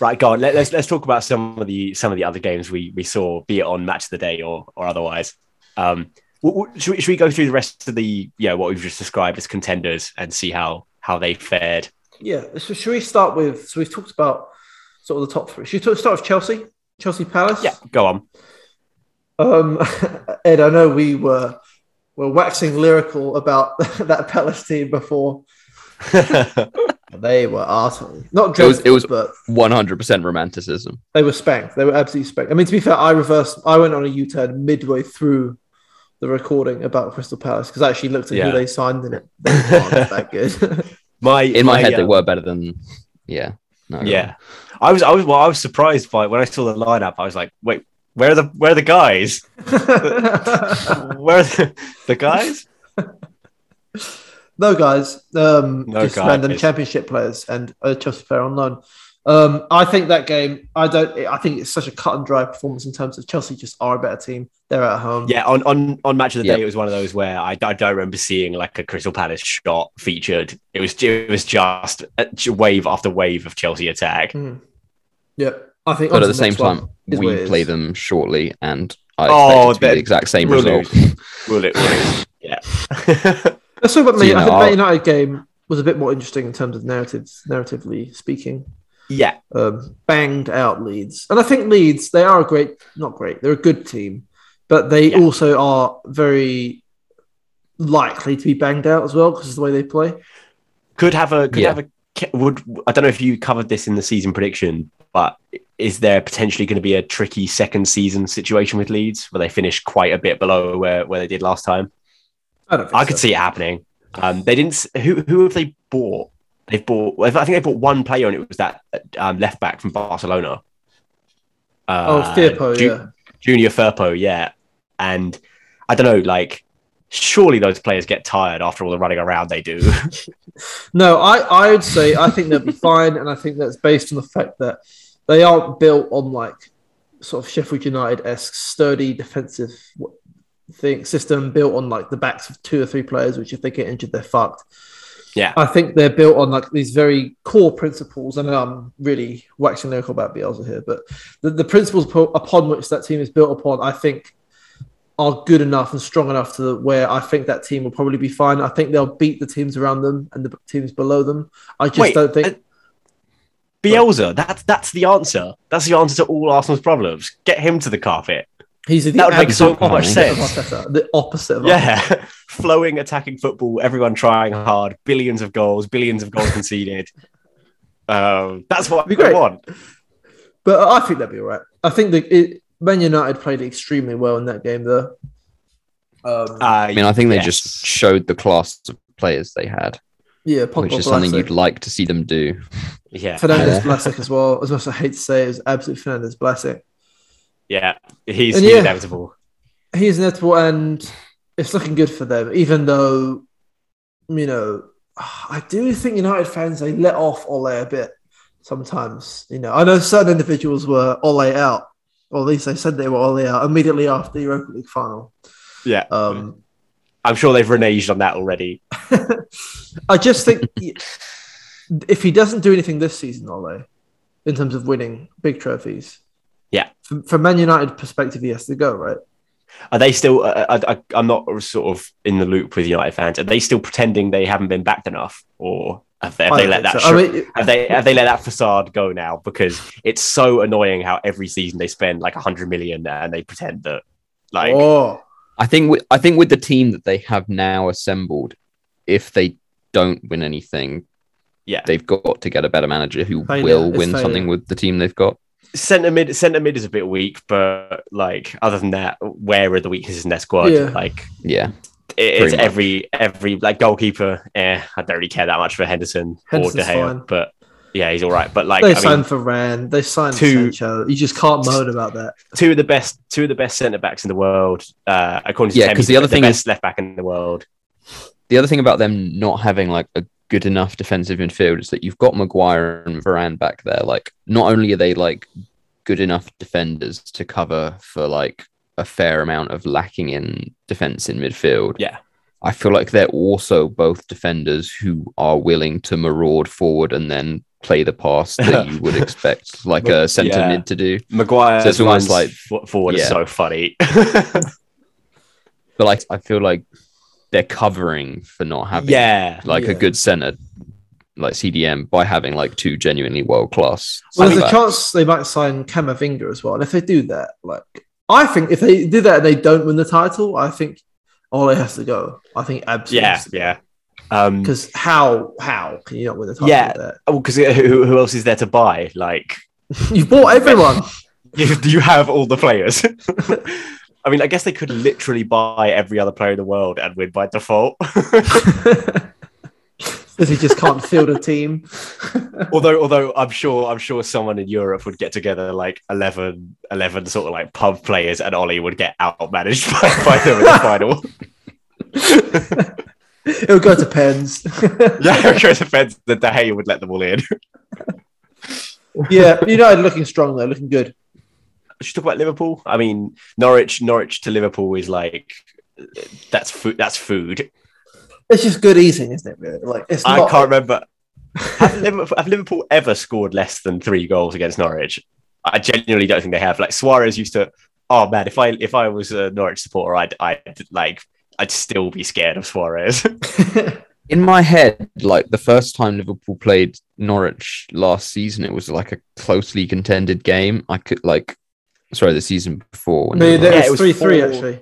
Speaker 4: Right, go on. Let, us let's talk about some of the some of the other games we we saw, be it on Match of the Day or or otherwise. Um, should, we, should we go through the rest of the yeah what we've just described as contenders and see how how they fared?
Speaker 3: Yeah. So should we start with? So we've talked about sort of the top three. Should we talk, start with Chelsea? Chelsea Palace.
Speaker 4: Yeah, go on.
Speaker 3: Um, Ed, I know we were were waxing lyrical about that Palace team before. They were utterly not
Speaker 5: It was- it was-
Speaker 3: but
Speaker 5: One hundred percent romanticism.
Speaker 3: they were spanked. They were absolutely spanked. I mean, to be fair, I reversed. I went on a U turn midway through the recording about Crystal Palace because I actually looked at
Speaker 4: Yeah.
Speaker 3: who they signed in it. They weren't that good.
Speaker 4: My
Speaker 5: In my, head, they
Speaker 4: um,
Speaker 5: were better than. Yeah. No,
Speaker 4: Yeah, I was I was well, I was surprised by when I saw the lineup. I was like, wait, where are the where are the guys? Where are the, the guys?
Speaker 3: no, guys. Um,
Speaker 4: No
Speaker 3: just
Speaker 4: guys.
Speaker 3: random championship players and a Chelsea player on loan. Um, I think that game. I don't. I think it's such a cut and dry performance in terms of Chelsea just are a better team. They're at home.
Speaker 4: Yeah, on, on, on match of the
Speaker 5: Yeah.
Speaker 4: day, it was one of those where I, I don't remember seeing like a Crystal Palace shot featured. It was it was just a wave after wave of Chelsea attack.
Speaker 3: Mm. Yeah. I think.
Speaker 5: But at
Speaker 3: to
Speaker 5: the same time, we play them shortly, and I
Speaker 4: Oh,
Speaker 5: expect it to be the exact same
Speaker 4: we'll
Speaker 5: result.
Speaker 4: lose. Will it? Will it? Yeah.
Speaker 3: Let's talk about
Speaker 5: So, you
Speaker 3: I
Speaker 5: know,
Speaker 3: think
Speaker 5: I'll-
Speaker 3: Man United game was a bit more interesting in terms of narratives, narratively speaking.
Speaker 4: yeah.
Speaker 3: Um, banged out Leeds, and I think Leeds they are a great, not great, they're a good team, but they
Speaker 4: Yeah.
Speaker 3: also are very likely to be banged out as well because of the way they play.
Speaker 4: Could have a could
Speaker 5: Yeah.
Speaker 4: have a would I don't know if you covered this in the season prediction, but is there potentially going to be a tricky second season situation with Leeds where they finish quite a bit below where, where they did last time?
Speaker 3: I don't.
Speaker 4: I could
Speaker 3: so.
Speaker 4: see it happening. Um, they didn't. Who who have they bought? They've bought. I think they bought one player, and it was that um, left back from Barcelona.
Speaker 3: Oh,
Speaker 4: Uh,
Speaker 3: Firpo,
Speaker 4: Ju-
Speaker 3: yeah.
Speaker 4: Junior Firpo, yeah. and I don't know, like surely those players get tired after all the running around they do.
Speaker 3: No, I, I would say I think they'll be fine, and I think that's based on the fact that they aren't built on like sort of Sheffield United esque sturdy defensive thing system built on like the backs of two or three players, which if they get injured, they're fucked.
Speaker 4: Yeah.
Speaker 3: I think they're built on like these very core principles, and I'm really waxing lyrical about Bielsa here, but the, the principles upon which that team is built upon, I think, are good enough and strong enough to where I think that team will probably be fine. I think they'll beat the teams around them and the teams below them. I just
Speaker 4: Wait,
Speaker 3: don't think.
Speaker 4: uh, Bielsa, that's that's the answer. That's the answer to all Arsenal's problems. Get him to the carpet.
Speaker 3: He's the
Speaker 4: That would make so much sense.
Speaker 3: Arteta, the opposite of
Speaker 4: Yeah, flowing attacking football, everyone trying hard, billions of goals, billions of goals conceded. Um, that's what we want.
Speaker 3: But I think that'll be all right. I think that it, Man United played extremely well in that game, though. Um,
Speaker 5: I mean, I think they
Speaker 4: yes.
Speaker 5: just showed the class of players they had,
Speaker 3: yeah, Pogba,
Speaker 5: which is something
Speaker 3: Vlasic.
Speaker 5: you'd like to see them do.
Speaker 4: yeah,
Speaker 3: Fernandes
Speaker 5: Yeah.
Speaker 3: Blasic as well. As much as I hate to say it, it was absolutely Fernandes Blasic.
Speaker 4: yeah. He's, he's
Speaker 3: yeah.
Speaker 4: inevitable.
Speaker 3: He's inevitable, and it's looking good for them. Even though, you know, I do think United fans they let off Ole a bit sometimes. You know, I know certain individuals were Ole out, or at least they said they were Ole out immediately after the Europa League final.
Speaker 4: Yeah,
Speaker 3: Um,
Speaker 4: I'm sure they've reneged on that already.
Speaker 3: I just think if he doesn't do anything this season, Ole, in terms of winning big trophies,
Speaker 4: Yeah.
Speaker 3: from, from Man United perspective, he has to go right.
Speaker 4: Are they still? Uh, I, I, I'm not sort of in the loop with United fans. Are they still pretending they haven't been backed enough, or have they, have they let that?
Speaker 3: so.
Speaker 4: sh-
Speaker 3: I mean,
Speaker 4: have they have they let that facade go now? Because it's so annoying how every season they spend like a hundred million and they pretend that like
Speaker 3: oh,
Speaker 5: I think with, I think with the team that they have now assembled, if they don't win anything,
Speaker 4: yeah.
Speaker 5: they've got to get a better manager who
Speaker 3: Failure.
Speaker 5: will
Speaker 3: It's
Speaker 5: win
Speaker 3: failure.
Speaker 5: something with the team they've got.
Speaker 4: Centre mid, centre mid is a bit weak, but like other than that, where are the weaknesses in their squad?
Speaker 3: Yeah.
Speaker 4: Like
Speaker 5: Yeah,
Speaker 4: it- it's
Speaker 5: much.
Speaker 4: every every like goalkeeper. Eh, I don't really care that much for Henderson
Speaker 3: Henderson's
Speaker 4: or De Gea,
Speaker 3: fine.
Speaker 4: but yeah, he's all right. But like
Speaker 3: they
Speaker 4: I
Speaker 3: signed
Speaker 4: mean,
Speaker 3: Varane, they signed
Speaker 4: two-
Speaker 3: Sancho. You just can't moan about that.
Speaker 4: two of the best two of the best centre backs in the world. Uh, according to
Speaker 5: Yeah,
Speaker 4: Temi,
Speaker 5: 'cause the other thing
Speaker 4: best
Speaker 5: is-
Speaker 4: left back in the world.
Speaker 5: the other thing about them not having like a good enough defensive midfield is that you've got Maguire and Varane back there. Like, not only are they like good enough defenders to cover for like a fair amount of lacking in defense in midfield.
Speaker 4: Yeah.
Speaker 5: I feel like they're also both defenders who are willing to maraud forward and then play the pass that you would expect like a centre
Speaker 4: Yeah.
Speaker 5: mid to do.
Speaker 4: Maguire
Speaker 5: So it's almost like-
Speaker 4: like forward is so funny.
Speaker 5: But like I feel like they're covering for not having
Speaker 4: yeah,
Speaker 5: like
Speaker 3: Yeah.
Speaker 5: a good centre like CDM by having like two genuinely world class.
Speaker 3: Well, there's a chance they might sign Camavinga as well. And if they do that, like I think if they do that and they don't win the title, I think Ole has to go. I think absolutely.
Speaker 4: yeah, yeah. Um,
Speaker 3: Because how how can you not win the title?
Speaker 4: Yeah.
Speaker 3: with
Speaker 4: because who, who else is there to buy? Like.
Speaker 3: You've bought everyone.
Speaker 4: you, you have all the players? I mean, I guess they could literally buy every other player in the world and win by default.
Speaker 3: Because he just can't field a team.
Speaker 4: although, although I'm sure, I'm sure someone in Europe would get together like 11, 11 sort of like pub players, and Ole would get outmanaged by, by them in the final.
Speaker 3: it would go to pens.
Speaker 4: yeah, because offense that De Gea would let them all in.
Speaker 3: yeah, United looking strong though, looking good.
Speaker 4: Should we talk about Liverpool? I mean, Norwich, Norwich to Liverpool is like that's food. That's food.
Speaker 3: It's just good eating, isn't it? Really? Like it's
Speaker 4: I can't remember. Have Liverpool, have Liverpool ever scored less than three goals against Norwich? I genuinely don't think they have. Like Suarez used to. Oh man, if I if I was a Norwich supporter, I'd I'd like I'd still be scared of Suarez.
Speaker 5: in my head, like the first time Liverpool played Norwich last season, it was like a closely contended game. I could like, sorry, the season before. When
Speaker 3: no,
Speaker 5: they
Speaker 3: it
Speaker 4: Yeah, it
Speaker 3: was
Speaker 4: was
Speaker 3: three three
Speaker 4: four-
Speaker 3: actually.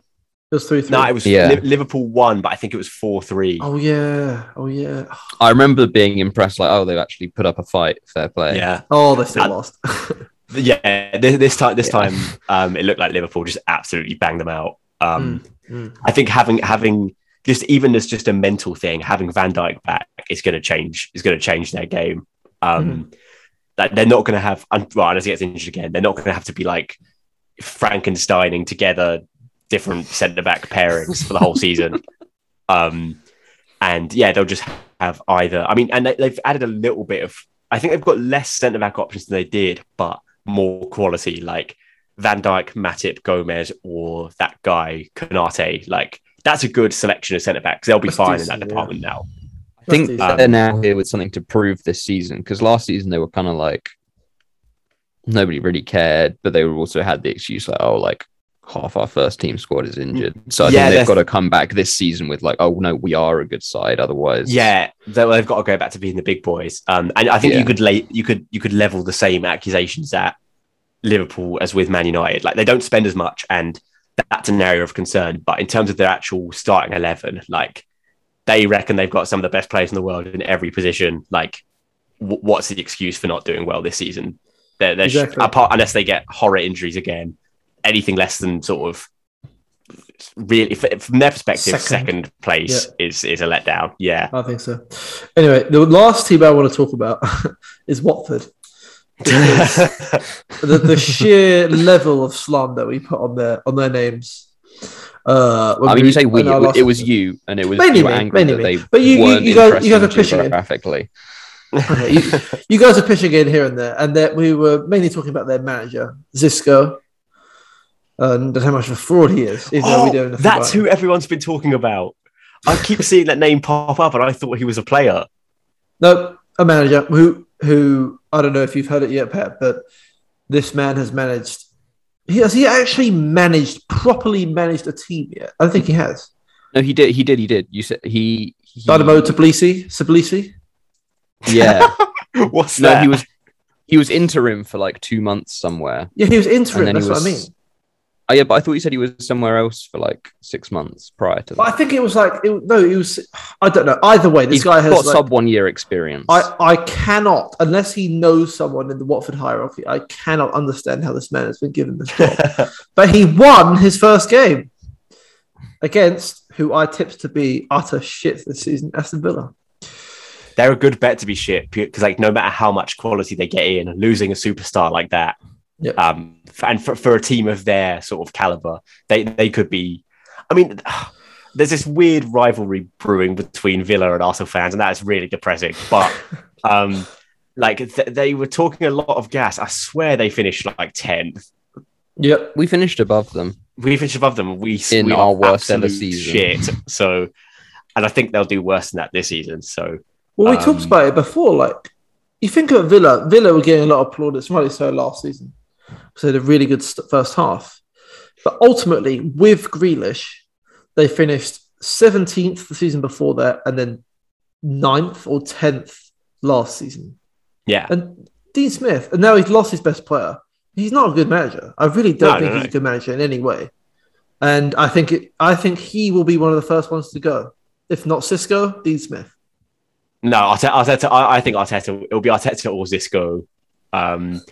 Speaker 3: It was three three.
Speaker 4: no, it was
Speaker 5: Yeah.
Speaker 4: Li- Liverpool won, but I think it was four three.
Speaker 3: Oh yeah. Oh yeah.
Speaker 5: I remember being impressed, like, oh, they've actually put up a fight. Fair play.
Speaker 4: Yeah,
Speaker 3: Oh, they still
Speaker 4: Uh,
Speaker 3: lost.
Speaker 4: yeah. This, this time, this
Speaker 5: Yeah.
Speaker 4: time, um, it looked like Liverpool just absolutely banged them out. Um,
Speaker 3: Mm.
Speaker 4: I think having having just even as just a mental thing, having Van Dijk back is going to change is going to change their game. Um, That they're not going to have, un- well, unless he gets injured again, they're not going to have to be like Frankensteining together different centre back pairings for the whole season. Um, and yeah, they'll just have either. I mean, and they, they've added a little bit of. I think they've got less centre back options than they did, but more quality, like Van Dijk, Matip, Gomez, or that guy Konate. Like that's a good selection of centre backs. They'll be
Speaker 3: That's
Speaker 4: fine
Speaker 3: decent,
Speaker 4: in that
Speaker 3: yeah.
Speaker 4: department now.
Speaker 5: I think
Speaker 3: That's
Speaker 5: they're now here with something to prove this season because last season they were kind of like nobody really cared, but they also had the excuse like, oh, like half our first team squad is injured. So I
Speaker 4: Yeah,
Speaker 5: think they've
Speaker 4: that's-
Speaker 5: got to come back this season with like, oh no, we are a good side. Otherwise,
Speaker 4: Yeah, they- they've got to go back to being the big boys. Um, and I think
Speaker 5: Yeah.
Speaker 4: you could lay, you could you could level the same accusations at Liverpool as with Man United. Like they don't spend as much, and that's an area of concern. But in terms of their actual starting eleven, like they reckon they've got some of the best players in the world in every position. Like, w- what's the excuse for not doing well this season? They're, they're sh-
Speaker 3: Exactly.
Speaker 4: apart unless they get horror injuries again. Anything less than sort of really from their perspective,
Speaker 3: Second.
Speaker 4: second, place is is a letdown. Yeah.
Speaker 3: I think so. Anyway, the last team I want to talk about is Watford. the, the sheer level of slander that we put on their on their names. Uh, when
Speaker 5: I mean,
Speaker 3: we-
Speaker 5: you say we, it was, it was you, and it was
Speaker 3: Mainly
Speaker 5: you
Speaker 3: me,
Speaker 5: angry
Speaker 3: mainly
Speaker 5: that
Speaker 3: me.
Speaker 5: they
Speaker 3: But you- you- you guys- you guys are
Speaker 5: interested
Speaker 3: pushing it.
Speaker 5: geographically.
Speaker 3: Okay, you, you guys are pitching in here and there, and that we were mainly talking about their manager, Xisco, and how much of a fraud he is. Even we
Speaker 4: Oh,
Speaker 3: don't
Speaker 4: that's
Speaker 3: about him.
Speaker 4: who everyone's been talking about. I keep seeing that name pop up, and I thought he was a player.
Speaker 3: No, a manager who who I don't know if you've heard it yet, Pat, but this man has managed. He has he actually managed properly managed a team yet? I don't think he has.
Speaker 5: No, he did. He did. He did. You said he. he
Speaker 3: Dinamo Tbilisi, Tbilisi.
Speaker 5: Yeah.
Speaker 4: What's
Speaker 5: no,
Speaker 4: that?
Speaker 5: he was. He was interim for like two months somewhere.
Speaker 3: Yeah, he was interim. That's
Speaker 5: he
Speaker 3: what I mean.
Speaker 5: Oh yeah, but I thought you said he was somewhere else for like six months prior to
Speaker 3: But
Speaker 5: that.
Speaker 3: I think it was like it, no, it was. I don't know. Either way, this
Speaker 5: He's
Speaker 3: guy has
Speaker 5: got
Speaker 3: like,
Speaker 5: sub one year experience.
Speaker 3: I, I cannot, unless he knows someone in the Watford hierarchy, I cannot understand how this man has been given this job. but he won his first game against who I tipped to be utter shit this season, Aston Villa.
Speaker 4: They're a good bet to be shit because, like, no matter how much quality they get in, losing a superstar like that,
Speaker 3: Yep.
Speaker 4: um, and for, for a team of their sort of caliber, they they could be. I mean, there's this weird rivalry brewing between Villa and Arsenal fans, and that is really depressing. But um, like th- they were talking a lot of gas. I swear they finished like tenth.
Speaker 3: Yep.
Speaker 5: we finished above them.
Speaker 4: we finished above them. We
Speaker 5: In
Speaker 4: we
Speaker 5: our worst ever season.
Speaker 4: Shit. So, and I think they'll do worse than that this season. So,
Speaker 3: Well, we
Speaker 4: Um,
Speaker 3: talked about it before. Like, you think of Villa, Villa were getting a lot of plaudits, rightly so, last season. So they had a really good st- first half. But ultimately, with Grealish, they finished 17th the season before that, and then 9th or 10th last season.
Speaker 4: yeah,
Speaker 3: And Dean Smith, and now he's lost his best player. He's not a good manager. I really don't
Speaker 4: No,
Speaker 3: think
Speaker 4: no,
Speaker 3: he's
Speaker 4: no.
Speaker 3: a good manager in any way. And I think it, I think he will be one of the first ones to go. If not Xisco, Dean Smith.
Speaker 4: No, Arteta. Arteta I, I think Arteta. It'll be Arteta or Xisco. Um,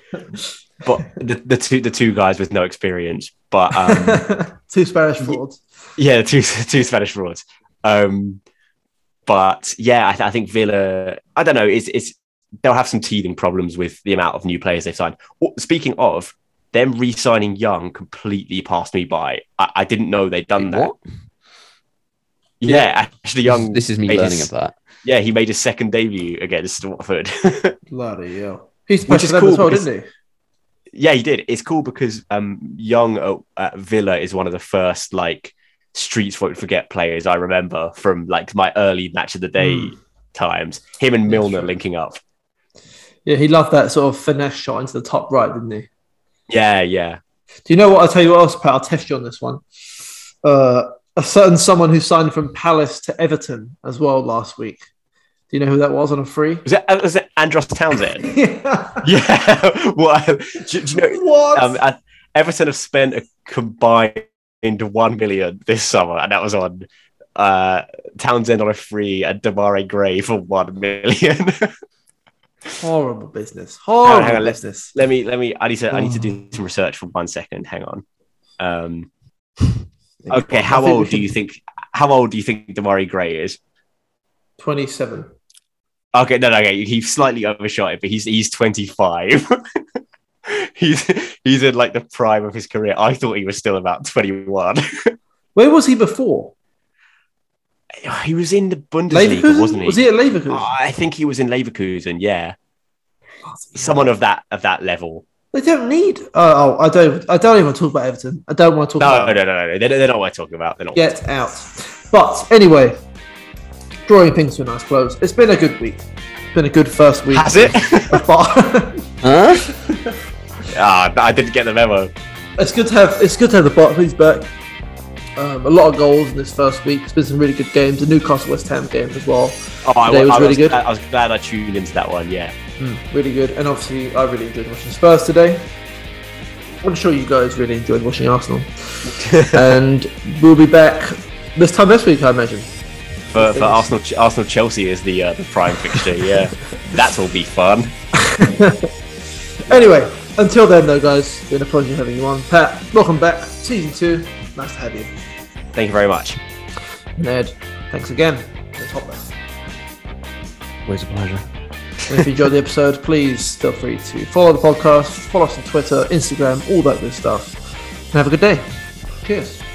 Speaker 4: but the, the two the two guys with no experience. But um,
Speaker 3: Two Spanish frauds.
Speaker 4: yeah, two two Spanish frauds. Um, but yeah, I, th- I think Villa. I don't know. It's it's they'll have some teething problems with the amount of new players they've signed. Speaking of them re-signing Young, completely passed me by. I, I didn't know they'd done that.
Speaker 5: What?
Speaker 4: Yeah, actually, Young.
Speaker 5: This is me learning
Speaker 4: his-
Speaker 5: of that.
Speaker 4: Yeah, he made his second debut against Watford.
Speaker 3: Bloody hell. He's
Speaker 4: Which is cool
Speaker 3: as well,
Speaker 4: because-
Speaker 3: didn't he?
Speaker 4: yeah, he did. It's cool because um, Young at, at Villa is one of the first like streets won't forget players I remember from like my early match of the day
Speaker 3: Hmm.
Speaker 4: times. Him and Milner linking up.
Speaker 3: Yeah, he loved that sort of finesse shot into the top right, didn't he?
Speaker 4: Yeah, yeah.
Speaker 3: Do you know what? I'll tell you what else, Pat. I'll test you on this one. Uh, a certain someone who signed from Palace to Everton as well last week. Do you know who that was on a free?
Speaker 4: Was it was it Andros Townsend?
Speaker 3: yeah.
Speaker 4: yeah. What? Do, do you know?
Speaker 3: What?
Speaker 4: Um, uh, Everton have spent a combined one million this summer, and that was on uh, Townsend on a free and Demarai Gray for one million.
Speaker 3: Horrible business. Horrible
Speaker 4: hang on, let-
Speaker 3: business.
Speaker 4: let me let me. I need to I need to
Speaker 3: Oh.
Speaker 4: do some research for one second. Hang on. Um, okay, how old do you think? How old do you think Demarai Gray is?
Speaker 3: 27.
Speaker 4: Okay, no, no, okay, he slightly overshot it, but he's he's twenty five. he's he's in like the prime of his career. I thought he was still about 21.
Speaker 3: Where was he before?
Speaker 4: he was in the Bundesliga,
Speaker 3: Leverkusen?
Speaker 4: wasn't he?
Speaker 3: Was he at Leverkusen?
Speaker 4: Uh, I think he was in Leverkusen. Yeah, someone of that of that level.
Speaker 3: They don't need. Oh, oh, I don't. I don't even want to talk about Everton. I don't want to talk
Speaker 4: No,
Speaker 3: about.
Speaker 4: no, no, no, no. They're, they're not what I'm talking about. They're not.
Speaker 3: Get out. But anyway, drawing things to a nice close. It's been a good week. It's been a good first week.
Speaker 4: Has it?
Speaker 5: Huh?
Speaker 4: ah, I didn't get the memo.
Speaker 3: it's good to have. It's good to have the Barclays back. Um, a lot of goals in this first week. It's been some really good games. The Newcastle West Ham game as well.
Speaker 4: Oh, I,
Speaker 3: Today was
Speaker 4: I
Speaker 3: really good.
Speaker 4: Glad, I was glad I tuned into that one. Yeah.
Speaker 3: Really good. And obviously, I really enjoyed watching Spurs today. I'm sure you guys really enjoyed watching Arsenal. and we'll be back this time next week, I imagine.
Speaker 4: For, for Arsenal, Arsenal Chelsea is the uh, the prime fixture. Yeah, that will be fun.
Speaker 3: Anyway, until then, though, guys, it's been a pleasure having you on. Pat, welcome back. Season two. Nice to have you.
Speaker 4: Thank you very much.
Speaker 3: Ned, thanks again. Let's hop back.
Speaker 5: Always a pleasure.
Speaker 3: And if you enjoyed the episode, please feel free to follow the podcast, follow us on Twitter, Instagram, all that good stuff. And have a good day. Cheers.